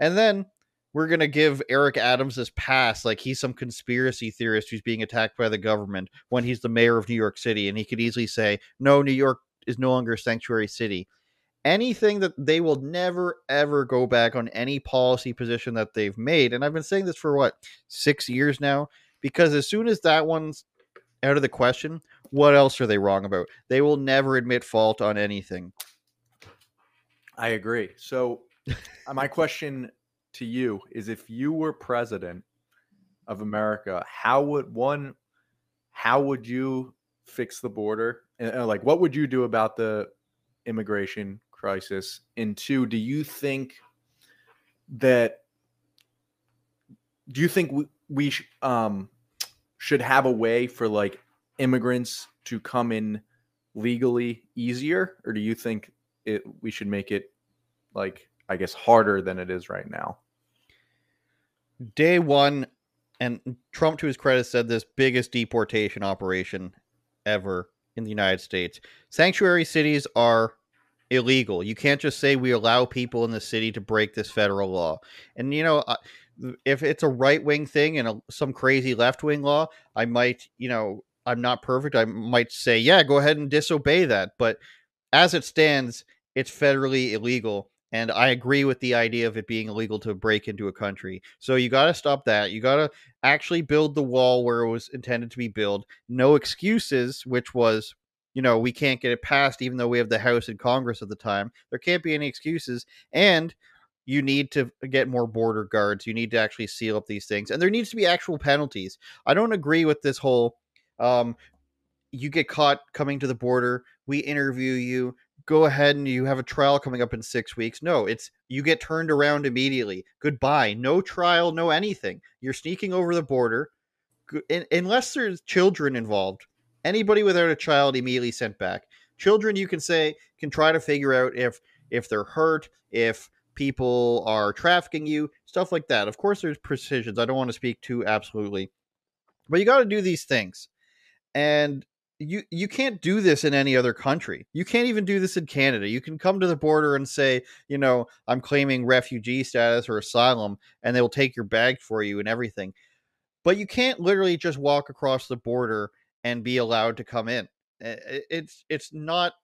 And then we're gonna give Eric Adams this pass, like he's some conspiracy theorist who's being attacked by the government when he's the mayor of New York City, and he could easily say, no, New York is no longer a sanctuary city. Anything that they will never ever go back on any policy position that they've made and i've been saying this for what six years now because as soon as that one's out of the question what else are they wrong about? They will never admit fault on anything. I agree. So, uh, my question to you is: If you were president of America, how would one? How would you fix the border? And uh, like, what would you do about the immigration crisis? And two, do you think that? Do you think we, we sh- um should have a way for like immigrants to come in legally easier, or do you think it we should make it like I guess harder than it is right now. day one and trump to his credit said this biggest deportation operation ever in the united states sanctuary cities are illegal you can't just say we allow people in the city to break this federal law and you know uh, if it's a right wing thing and a, some crazy left wing law i might you know I'm not perfect. I might say, yeah, go ahead and disobey that. But as it stands, it's federally illegal. And I agree with the idea of it being illegal to break into a country. So you got to stop that. You got to actually build the wall where it was intended to be built. No excuses, which was, you know, we can't get it passed, even though we have the House and Congress at the time. There can't be any excuses. And you need to get more border guards. You need to actually seal up these things. And there needs to be actual penalties. I don't agree with this whole um, you get caught coming to the border, we interview you, go ahead and you have a trial coming up in six weeks. No, it's you get turned around immediately. Goodbye. No trial, no anything. You're sneaking over the border. Unless there's children involved, anybody without a child immediately sent back. Children, you can say, can try to figure out if if they're hurt, if people are trafficking you, stuff like that. Of course, there's precisions. I don't want to speak too absolutely, but you got to do these things, and you you can't do this in any other country. You can't even do this in Canada. You can come to the border and say, you know, I'm claiming refugee status or asylum, and they will take your bag for you and everything. But you can't literally just walk across the border and be allowed to come in. Eh, eh, it's it's not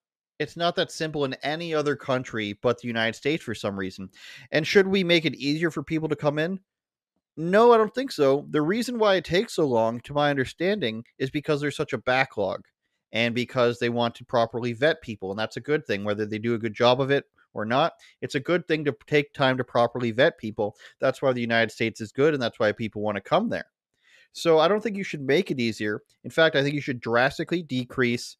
it's not that simple in any other country but the United States for some reason. And should we make it easier for people to come in? No, I don't think so. The reason why it takes so long, to my understanding, is because there's such a backlog and because they want to properly vet people. And that's a good thing, whether they do a good job of it or not. It's a good thing to take time to properly vet people. That's why the United States is good, and that's why people want to come there. So I don't think you should make it easier. In fact, I think you should drastically decrease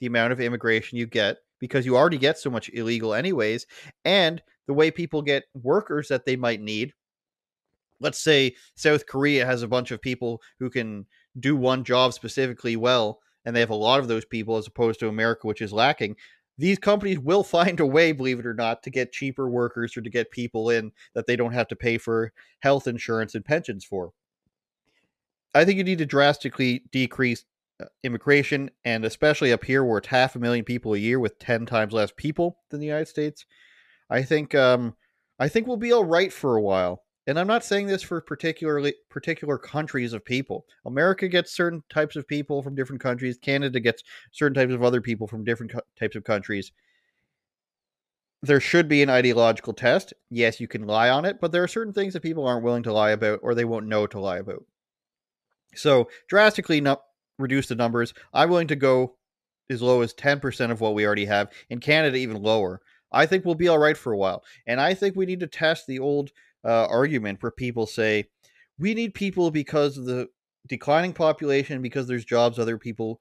the amount of immigration you get because you already get so much illegal, anyways. And the way people get workers that they might need let's say South Korea has a bunch of people who can do one job specifically well, and they have a lot of those people as opposed to America, which is lacking. These companies will find a way, believe it or not, to get cheaper workers or to get people in that they don't have to pay for health insurance and pensions for. I think you need to drastically decrease uh, immigration, and especially up here where it's half a million people a year with 10 times less people than the United States. I think um, I think we'll be all right for a while and I'm not saying this for particularly particular countries of people. America gets certain types of people from different countries. Canada gets certain types of other people from different co- types of countries. There should be an ideological test. Yes, you can lie on it, but there are certain things that people aren't willing to lie about or they won't know to lie about. So, drastically not reduce the numbers. I'm willing to go as low as 10% of what we already have. In Canada, even lower. I think we'll be all right for a while. And I think we need to test the old uh, argument where people say we need people because of the declining population because there's jobs other people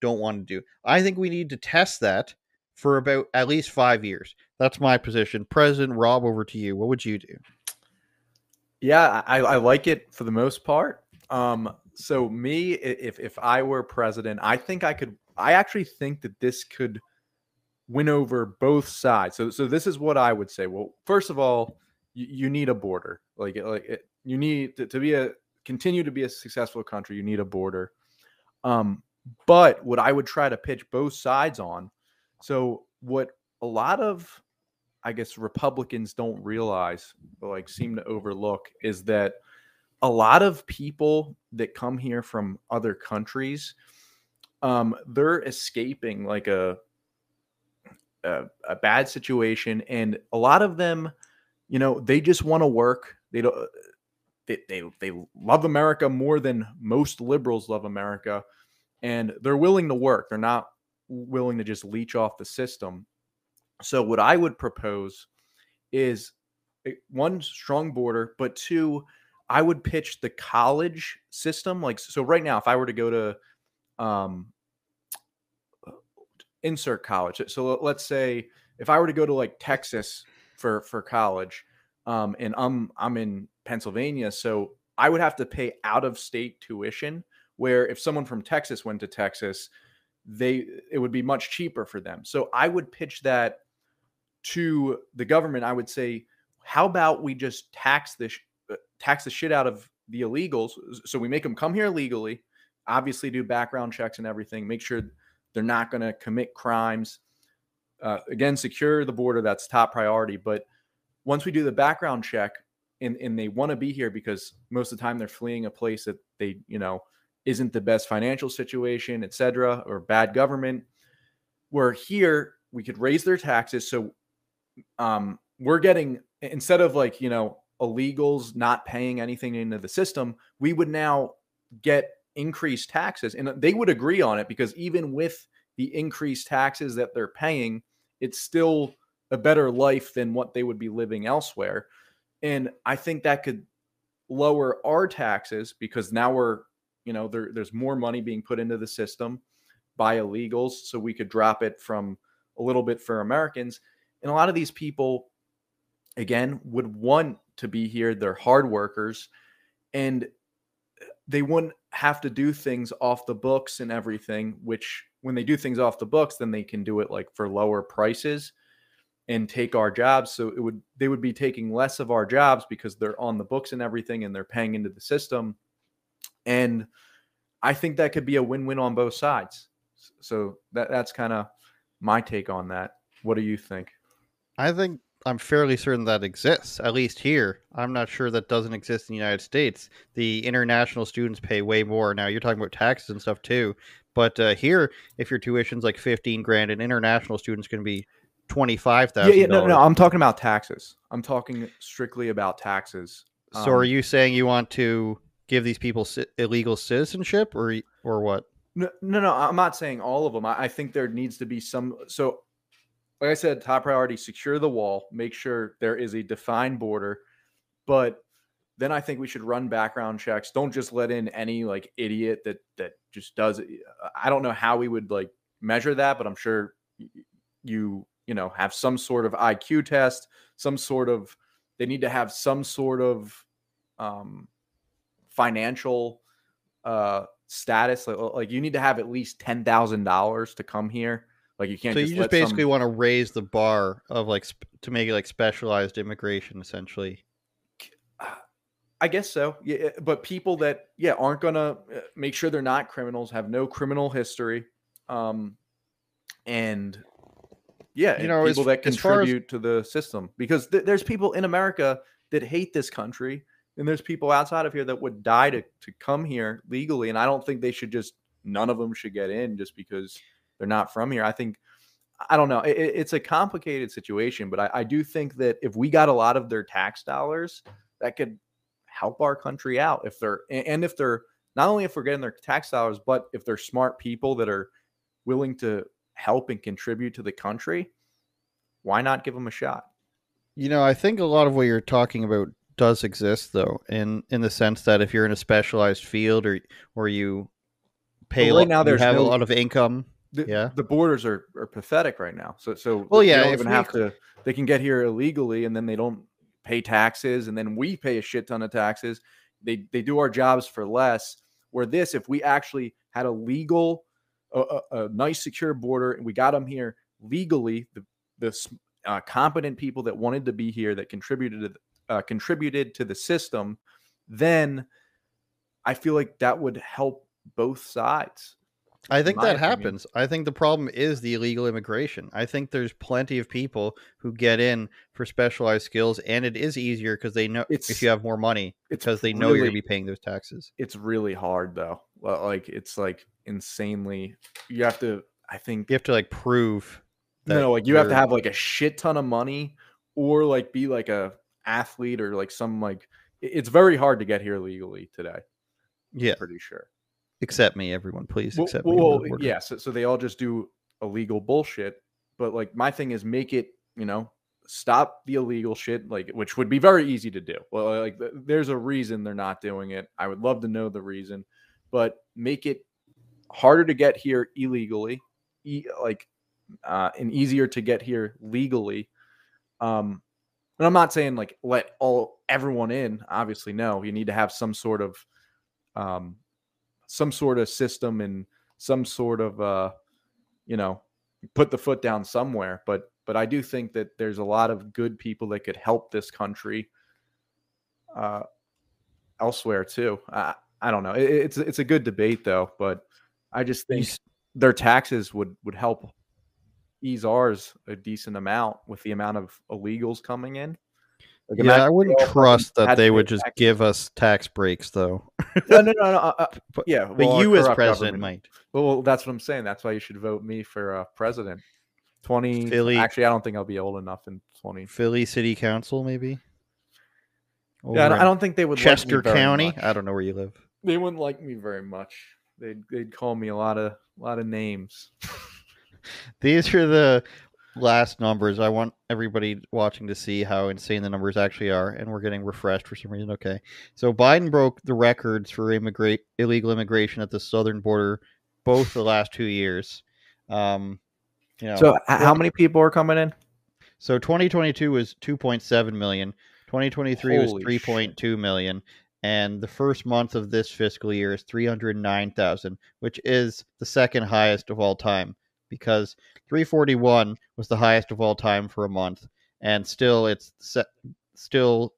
don't want to do. I think we need to test that for about at least five years. That's my position. President Rob, over to you. What would you do? Yeah, I, I like it for the most part. Um, so me, if if I were president, I think I could. I actually think that this could win over both sides. So so this is what I would say. Well, first of all, you, you need a border. Like like it, you need to, to be a continue to be a successful country. You need a border. Um, but what I would try to pitch both sides on. So what a lot of I guess Republicans don't realize, like seem to overlook, is that a lot of people that come here from other countries, um, they're escaping like a, a, a bad situation, and a lot of them you know, they just want to work. They don't uh, they, they they love America more than most liberals love America and they're willing to work. They're not willing to just leech off the system. So what I would propose is eh, one strong border, but two I would pitch the college system like so right now if I were to go to um insert college. So let's say if I were to go to like Texas for for college, um, and I'm I'm in Pennsylvania, so I would have to pay out of state tuition. Where if someone from Texas went to Texas, they it would be much cheaper for them. So I would pitch that to the government. I would say, how about we just tax this uh, tax the shit out of the illegals, so we make them come here legally, obviously do background checks and everything, make sure they're not going to commit crimes uh, again, secure the border. That's top priority. But once we do the background check and, and they want to be here because most of the time they're fleeing a place that they, you know, isn't the best financial situation, et cetera, or bad government. Where here we could raise their taxes. So um, we're getting, instead of like, you know, illegals not paying anything into the system, we would now get increased taxes. And they would agree on it because even with the increased taxes that they're paying, it's still a better life than what they would be living elsewhere. And I think that could lower our taxes because now we're, you know, there, there's more money being put into the system by illegals. So we could drop it from a little bit for Americans. And a lot of these people, again, would want to be here. They're hard workers and they wouldn't have to do things off the books and everything, which when they do things off the books, then they can do it like for lower prices and take our jobs. So it would they would be taking less of our jobs because they're on the books and everything and they're paying into the system. And I think that could be a win-win on both sides. So that that's kind of my take on that. What do you think? I think I'm fairly certain that exists, at least here. I'm not sure that doesn't exist in the United States. The international students pay way more. Now you're talking about taxes and stuff too, but uh, here, if your tuition's like 15 grand, an international student's going to be twenty five Yeah, yeah, no, no, I'm talking about taxes. I'm talking strictly about taxes. So are Um, you saying you want to give these people illegal citizenship, or or what? No, no, no. I'm not saying all of them. I, I think there needs to be some. So, like I said, top priority: secure the wall, make sure there is a defined border. But then I think we should run background checks. Don't just let in any like idiot that that just does it. I don't know how we would like measure that, but I'm sure you you know have some sort of IQ test, some sort of. They need to have some sort of um, financial uh status like, like you need to have at least ten thousand dollars to come here like you can't So just you just basically some, want to raise the bar of like sp- to make it like specialized immigration, essentially. I guess so yeah but people that yeah aren't gonna uh, make sure they're not criminals have no criminal history um and yeah You know, as- people that as as- contribute to the system because th- there's people in america that hate this country and there's people outside of here that would die to, to come here legally and i don't think they should just none of them should get in just because they're not from here. I think i don't know it- it's a complicated situation but I, I do think that if we got a lot of their tax dollars that could help our country out if they're and if they're not only if we're getting their tax dollars but if they're smart people that are willing to help and contribute to the country why not give them a shot You know, I think a lot of what you're talking about does exist, though, in in the sense that if you're in a specialized field or or you pay Well, right lot, now there's have no- a lot of income. the, Yeah. the borders are, are pathetic right now. So so Well, yeah, they don't even we have to. They can get here illegally, and then they don't pay taxes, and then we pay a shit ton of taxes. They they do our jobs for less. Where this, if we actually had a legal, a, a, a nice secure border, and we got them here legally, the the uh, competent people that wanted to be here that contributed to uh, contributed to the system, then I feel like that would help both sides. I think that opinion. happens. I think the problem is the illegal immigration. I think there's plenty of people who get in for specialized skills, and it is easier because they know if you have more money it's because they know you're going to be paying those taxes. it's really hard though. Well, Like it's like insanely. You have to. I think You have to like prove. that no, like you have to have like a shit ton of money, or like be like a athlete or like some like. It's very hard to get here legally today. Yeah, I'm pretty sure. Accept me, everyone. Please Well, accept me. well, the border. yeah. So, so they all just do illegal bullshit. But like my thing is make it. You know, stop the illegal shit. Like which would be very easy to do. Well, like there's a reason they're not doing it. I would love to know the reason, but make it harder to get here illegally, e- like uh, and easier to get here legally. Um, and I'm not saying like let all everyone in. Obviously, no. You need to have some sort of um, some sort of system and some sort of uh, you know put the foot down somewhere. But but I do think that there's a lot of good people that could help this country uh, elsewhere too. I, I don't know. It, it's it's a good debate though, but I just think their taxes would would help ease ours a decent amount with the amount of illegals coming in. Like, yeah, I wouldn't they all fucking trust that they would just give us tax breaks, though. No, no, no, no. Uh, uh, But- yeah, but well, you as president government- might. Well, that's what I'm saying. That's why you should vote me for uh, president. Twenty. Philly- Actually, I don't think I'll be old enough in twenty. Philly City Council, maybe. Yeah, I Over don't, I don't think they would. Chester like me very County. much. I don't know where you live. They wouldn't like me very much. They'd they'd call me a lot of a lot of names. These are the last numbers. I want everybody watching to see how insane the numbers actually are, and we're getting refreshed for some reason. Okay, so Biden broke the records for immigrate illegal immigration at the southern border, both the last two years. Um, you know, So, h- how many people are coming in? So 2022 was 2.7 million. 2023 was 3.2 million, and the first month of this fiscal year is 309,000, which is the second highest of all time because 341 was the highest of all time for a month, and still it's se- still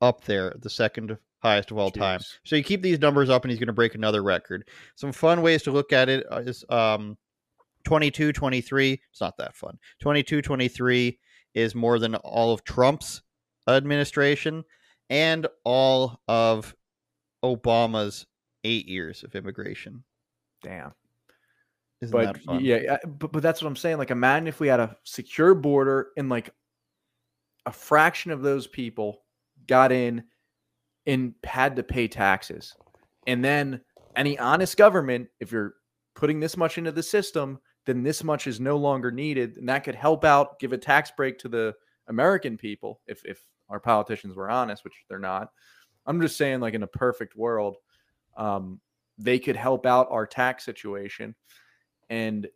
up there, the second highest of all time. So you keep these numbers up, and he's going to break another record. Some fun ways to look at it is um, 22 23. It's not that fun. 22 23 is more than all of Trump's administration and all of Obama's eight years of immigration. Damn. Isn't but that fun? yeah, yeah, but, but that's what I'm saying. Like, imagine if we had a secure border and like a fraction of those people got in and had to pay taxes, and then any honest government, if you're putting this much into the system, then this much is no longer needed, and that could help out, give a tax break to the American people if if our politicians were honest, which they're not. I'm just saying, like in a perfect world, um, they could help out our tax situation and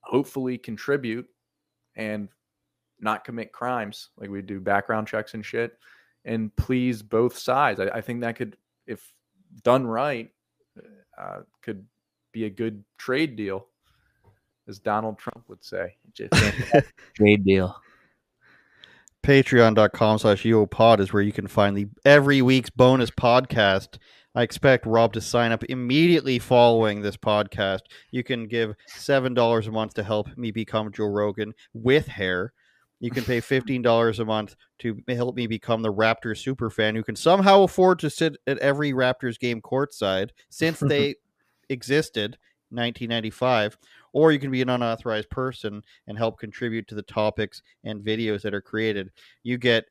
hopefully contribute and not commit crimes like we do background checks and shit and please both sides. I, I think that could, if done right, uh, could be a good trade deal, as Donald Trump would say. Trade deal. Patreon.com slash UOPod is where you can find the every week's bonus podcast. I expect Rob to sign up immediately following this podcast. You can give $7 a month to help me become Joe Rogan with hair. You can pay $15 a month to help me become the Raptors super fan who can somehow afford to sit at every Raptors game courtside since they existed 1995 or you can be an unauthorized person and help contribute to the topics and videos that are created you get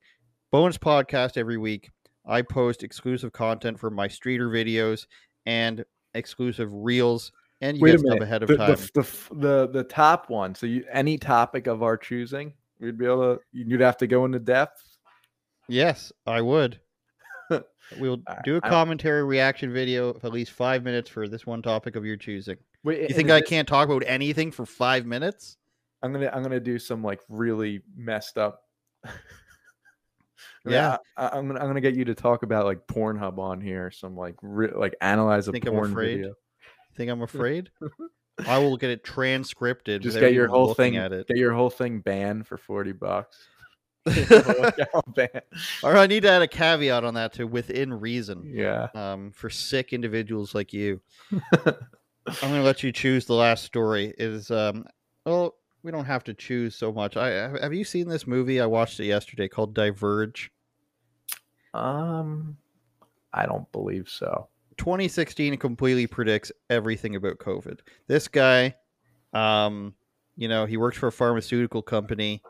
bonus podcast every week i post exclusive content for my streeter videos and exclusive reels and you Wait get a stuff minute. ahead of the, time The, the, the, the top one. So you, any topic of our choosing, we'd be able to, you'd have to go into depth. yes i would we'll do a commentary reaction video of at least five minutes for this one topic of your choosing Wait, you think i can't talk about anything for five minutes I'm gonna I'm gonna do some like really messed up. Yeah. I, am gonna I'm gonna get you to talk about like Pornhub on here, some like re- like analyze a Think I'm afraid? video. think i'm afraid i will get it transcripted Just get your whole thing at it get your whole thing banned for forty bucks. Right, I need to add a caveat on that to within reason. yeah. Um, for sick individuals like you, I'm going to let you choose the last story. It is um, well, we don't have to choose so much. I have you seen this movie? I watched it yesterday called Diverge. Um, I don't believe so. 2016 completely predicts everything about COVID. This guy, um, you know, he works for a pharmaceutical company,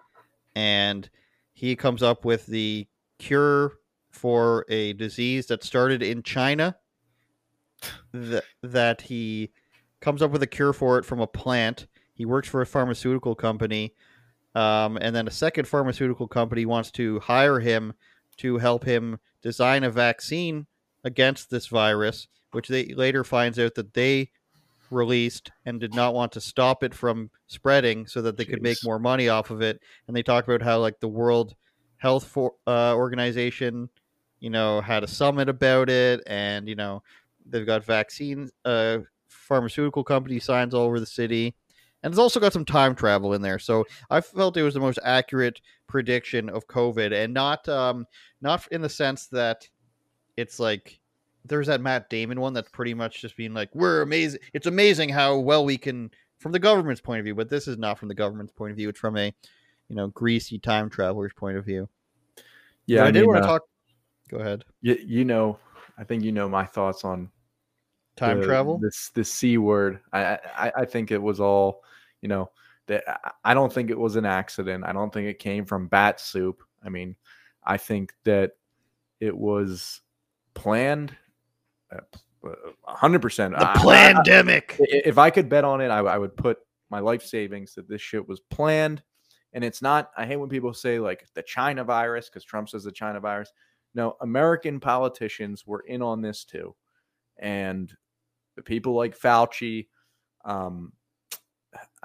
and he comes up with the cure for a disease that started in China. That that he comes up with a cure for it from a plant. He works for a pharmaceutical company, um, and then a second pharmaceutical company wants to hire him to help him design a vaccine against this virus, which they later finds out that they released and did not want to stop it from spreading so that they could make more money off of it. And they talk about how like the World Health for, uh, Organization, you know, had a summit about it, and you know they've got vaccine uh, pharmaceutical company signs all over the city. And it's also got some time travel in there, so I felt it was the most accurate prediction of COVID, and not um, not in the sense that it's like there's that Matt Damon one that's pretty much just being like, we're amazing. It's amazing how well we can, from the government's point of view, but this is not from the government's point of view. It's from a, you know, greasy time traveler's point of view. Yeah, I, I, did mean, want to uh, talk. Go ahead. You, you know, I think you know my thoughts on Time the- travel. This this c word. I, I I think it was all, you know, that I- don't think it was an accident. I don't think it came from bat soup. I mean, I think that it was planned. uh, hundred percent. The I- I- I- pandemic. I- if I could bet on it, I, I would put my life savings that this shit was planned. And it's not, I hate when people say like the China virus because Trump says the China virus. No, American politicians were in on this too. And the people like Fauci, um,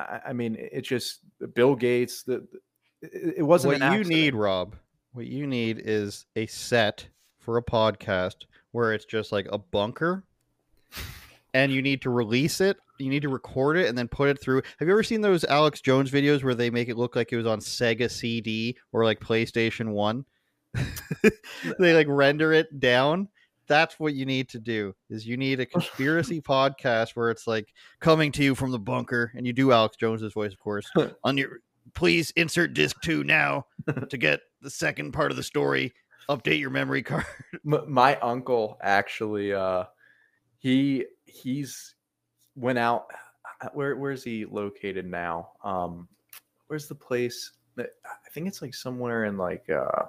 I, I mean, it's just Bill Gates, the, it, it wasn't what you need, Rob, what you need is a set for a podcast where it's just like a bunker and you need to release it. You need to record it and then put it through. Have you ever seen those Alex Jones videos where they make it look like it was on Sega CD or like PlayStation 1? they like render it down. That's what you need to do. Is you need a conspiracy podcast where it's like coming to you from the bunker and you do Alex Jones's voice of course. on your please insert disc 2 now to get the second part of the story. Update your memory card. My uncle actually uh he he's went out uh, where where's he located now um where's the place that i think it's like somewhere in like uh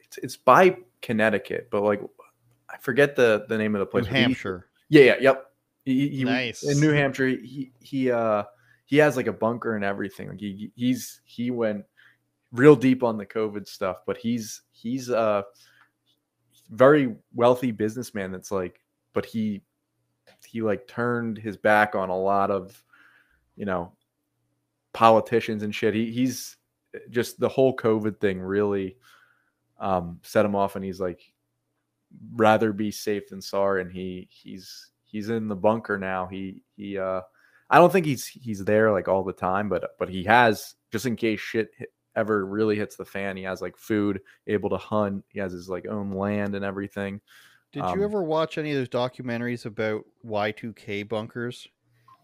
it's it's by connecticut but like i forget the the name of the New place he- Hampshire. yeah yeah yep he, he Nice. in new hampshire he he uh he has like a bunker and everything like he he's he went real deep on the covid stuff but he's he's uh very wealthy businessman that's like but he he like turned his back on a lot of you know politicians and shit he he's just the whole covid thing really um set him off and he's like rather be safe than sorry and he he's he's in the bunker now he he uh i don't think he's he's there like all the time but but he has just in case shit hit, ever really hits the fan he has like food able to hunt he has his like own land and everything Did Um, you ever watch any of those documentaries about Y2K bunkers?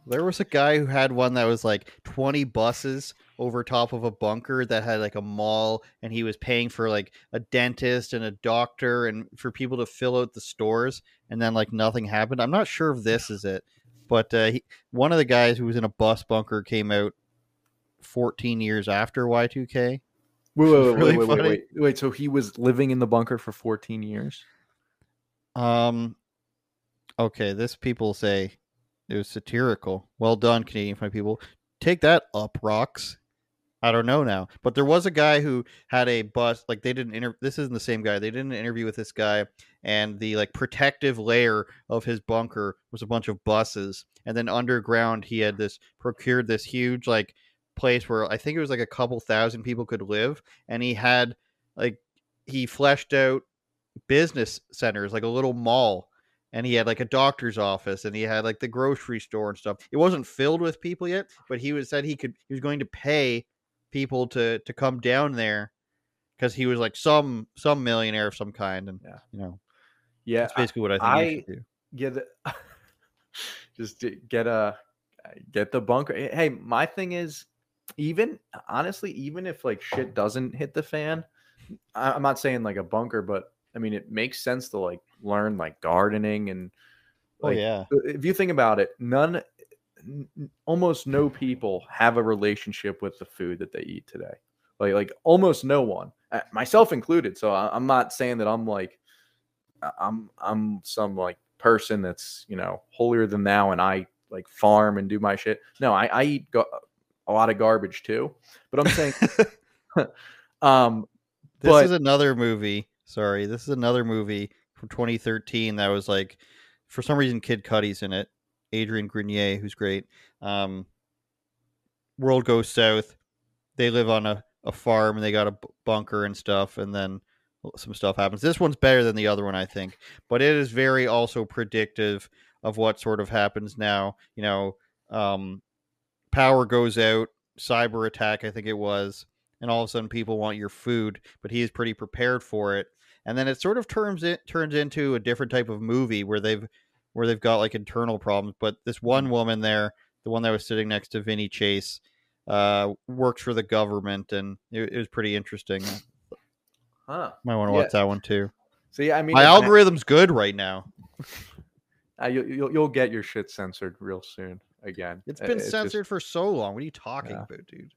There was a guy who had one that was like 20 buses over top of a bunker that had like a mall, and he was paying for like a dentist and a doctor and for people to fill out the stores, and then like nothing happened. I'm not sure if this is it, but uh, he, one of the guys who was in a bus bunker came out 14 years after Y2K. wait wait wait, really wait, wait, funny. wait wait so he was living in the bunker for 14 years Um. Okay, this people say it was satirical. Well done, Canadian funny people. Take that up, rocks. I don't know now, but there was a guy who had a bus. Like they did an inter. This isn't the same guy. They did an interview with this guy, and the like protective layer of his bunker was a bunch of buses, and then underground he had this procured this huge like place where I think it was like a couple thousand people could live, and he had like he fleshed out business centers like a little mall and he had like a doctor's office and he had like the grocery store and stuff it wasn't filled with people yet but he was said he could he was going to pay people to to come down there because he was like some some millionaire of some kind and Yeah. you know yeah that's basically what i think I- he should do get the, just get a get the bunker. Eh, Hey, my thing is even honestly, even if like shit doesn't hit the fan, I'm not saying like a bunker, but I mean it makes sense to like learn like gardening and oh yeah if you think about it, none n- almost no people have a relationship with the food that they eat today. Like like almost no one, myself included. So I, I'm not saying that I'm like I'm I'm some like person that's you know holier than thou, and I like farm and do my shit. No, I, I eat go- a lot of garbage too. But I'm saying, um, this but is another movie sorry this is another movie from 2013 that was like for some reason kid cudi's in it adrian grenier who's great um world goes south they live on a, a farm and they got a b- bunker and stuff and then some stuff happens. This one's better than the other one i think but it is very also predictive of what sort of happens now you know um power goes out cyber attack i think it was and all of a sudden people want your food but he is pretty prepared for it and then it sort of turns it turns into a different type of movie where they've where they've got like internal problems but this one woman there the one that was sitting next to Vinny Chase uh works for the government and it, it was pretty interesting huh? might want to Yeah. watch that one too See, I mean, My algorithm's good right now. uh, you, you'll you'll get your shit censored real soon again. It's been just- censored for so long. What are you talking Yeah. about, dude?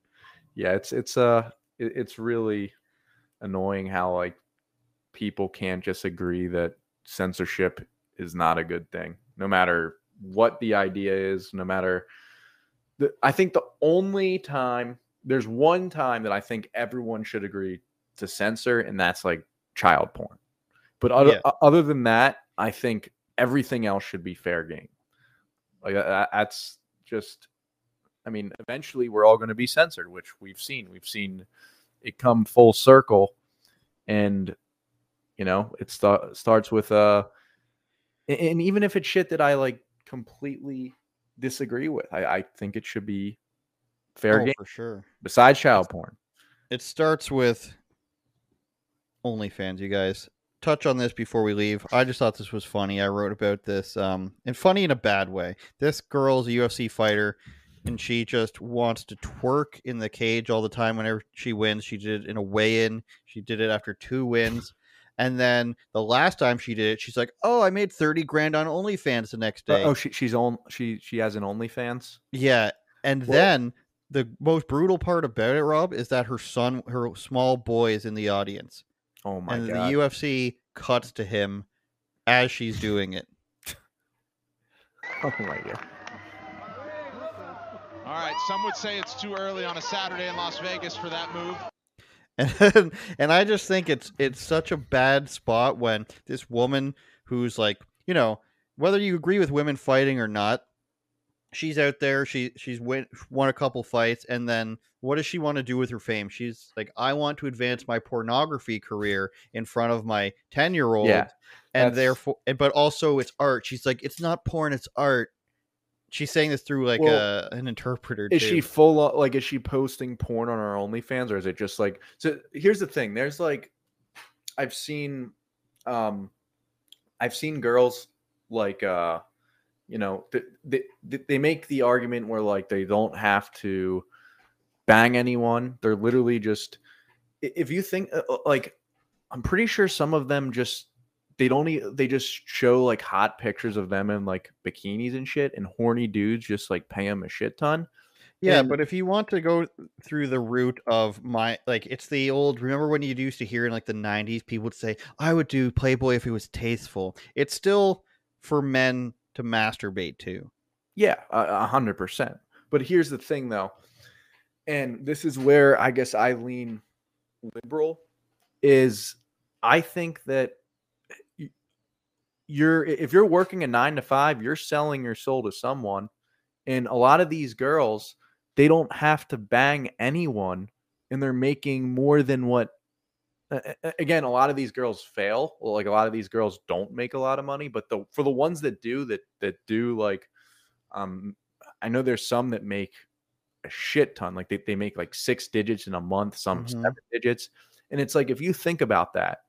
yeah, it's it's uh it, it's really annoying how like people can't just agree that censorship is not a good thing, no matter what the idea is, no matter. The, I think the only time there's one time that I think everyone should agree to censor, and that's like child porn. But other, Yeah. other than that, I think everything else should be fair game. Like that's just. I mean, eventually we're all going to be censored, which we've seen. We've seen it come full circle, and you know it sta- starts with uh, and even if it's shit that I like completely disagree with, I, I think it should be fair oh, game. for sure. Besides child porn, It starts with OnlyFans, you guys. Touch on this before we leave. I just thought this was funny. I wrote about this, um, and funny in a bad way. This girl's a UFC fighter, and she just wants to twerk in the cage all the time whenever she wins. She did it in a weigh-in. She did it after two wins. And then the last time she did it, she's like, "Oh, I made thirty grand on OnlyFans the next Uh, day." oh, she, she's on. She she has an OnlyFans. Yeah, and Well- then the most brutal part about it, Rob, is that her son, her small boy, is in the audience, Oh my and god! And the UFC cuts to him as she's doing it. oh my god! All right, some would say it's too early on a Saturday in Las Vegas for that move. And and I just think it's it's such a bad spot when this woman who's like, you know, whether you agree with women fighting or not, she's out there, she she's win, won a couple fights and then what does she want to do with her fame? She's like, I want to advance my pornography career in front of my 10-year-old and that's- therefore but also it's art. She's like, it's not porn, it's art. She's saying this through like Well, a, an interpreter. Is too. she full of, like is she posting porn on her OnlyFans or is it just like so here's the thing there's like I've seen um I've seen girls like uh you know th- they they make the argument where like they don't have to bang anyone they're literally just if you think uh, uh, like I'm pretty sure some of them just they don't e- they just show like hot pictures of them in like bikinis and shit and horny dudes just like pay them a shit ton Yeah, And- but if you want to go through the route of my like it's the old remember when you used to hear in like the 90s people would say I would do Playboy if it was tasteful. It's still for men to masturbate to. Yeah, a hundred percent. But here's the thing, though, and this is where I guess I lean liberal. Is I think that you're if you're working a nine to five, you're selling your soul to someone, and a lot of these girls they don't have to bang anyone, and they're making more than what. Again, a lot of these girls fail. Like a lot of these girls don't make a lot of money, but the for the ones that do, that that do like um i know there's some that make a shit ton like they, they make like six digits in a month some Mhm. seven digits and it's like if you think about that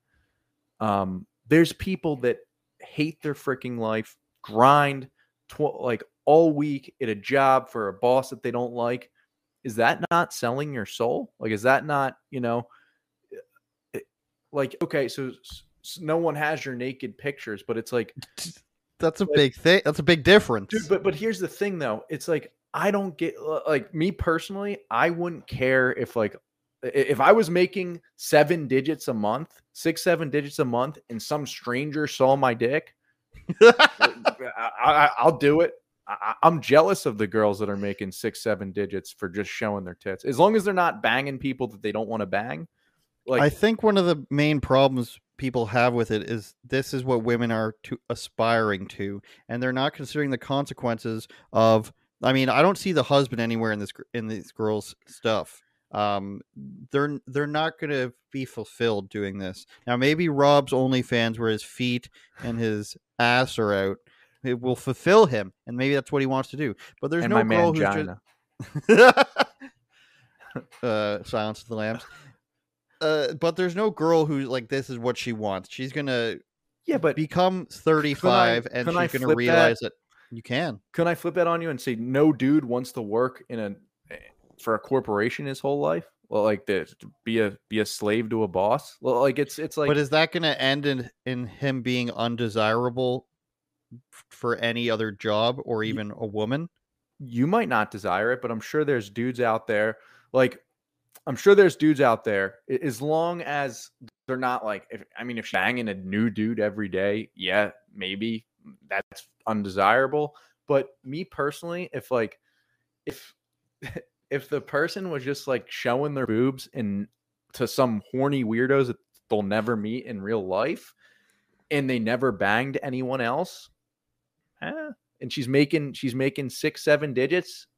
um there's people that hate their freaking life grind tw- like all week at a job for a boss that they don't like is that not selling your soul like is that not you know it- like okay so s- s- no one has your naked pictures but it's like That's a Like- big thing. That's a big difference. Dude, but but here's the thing though. It's like I don't get like me personally, I wouldn't care if like if I was making seven digits a month, six, seven digits a month, and some stranger saw my dick, I, I, I'll do it. I, I'm jealous of the girls that are making six, seven digits for just showing their tits. As long as they're not banging people that they don't want to bang. Like I think one of the main problems people have with it is this is what women are to aspiring to, and they're not considering the consequences of. I mean, I don't see the husband anywhere in this in these girls' stuff. Um, they're they're not going to be fulfilled doing this. Now, maybe Rob's OnlyFans, where his feet and his ass are out, it will fulfill him, and maybe that's what he wants to do. But there's and no girl who's just uh, Silence of the Lambs. Uh, but there's no girl who like this is what she wants. She's gonna Yeah, but become 35 and can I she's gonna flip that? realize that you can. can I flip that on you and say no dude wants to work in a for a corporation his whole life? Well, like this, to be a be a slave to a boss. Well, like it's it's like but is that going to end in in him being undesirable for any other job or even a woman? you might not desire it, but I'm sure there's dudes out there like I'm sure there's dudes out there as long as they're not like if I mean if she's banging a new dude every day, yeah, maybe mm, that's undesirable. But me personally, if like if if the person was just like showing their boobs and to some horny weirdos that they'll never meet in real life and they never banged anyone else, eh, and she's making she's making six seven digits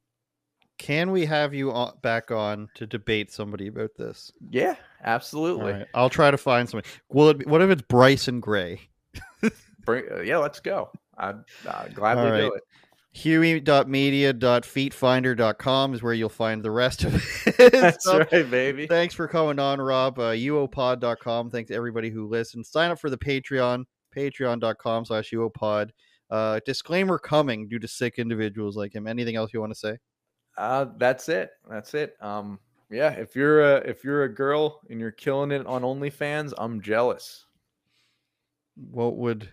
Can we have you on, back on to debate somebody about this? yeah absolutely right, I'll try to find somebody. Will it? Be, what if it's Bryson Gray? Bring, uh, yeah let's go i'd uh, gladly All right. do it Hewey.media.feetfinder.com is where you'll find the rest of it. that's stuff. right baby Thanks for coming on, Rob. Uh, uopod.com. Thanks everybody who listened. Sign up for the Patreon, patreon.com slash uopod. Uh, disclaimer coming due to sick individuals like him. Anything else you want to say? uh that's it that's it um yeah if you're a if you're a girl and you're killing it on onlyfans i'm jealous What would.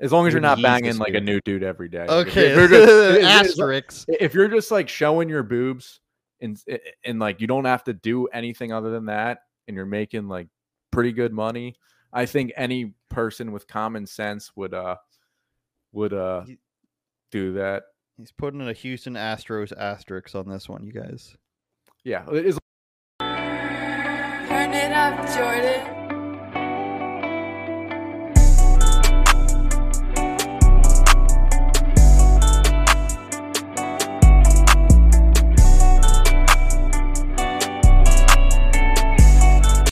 As long as you're not yeast banging like a new dude every day Okay, if you're just- if- if- asterisks. if you're just like showing your boobs and and like you don't have to do anything other than that and you're making like pretty good money i think any person with common sense would uh would uh Ye- do that He's putting a Houston Astros asterisk on this one, you guys. yeah it is Turn it up, Jordan.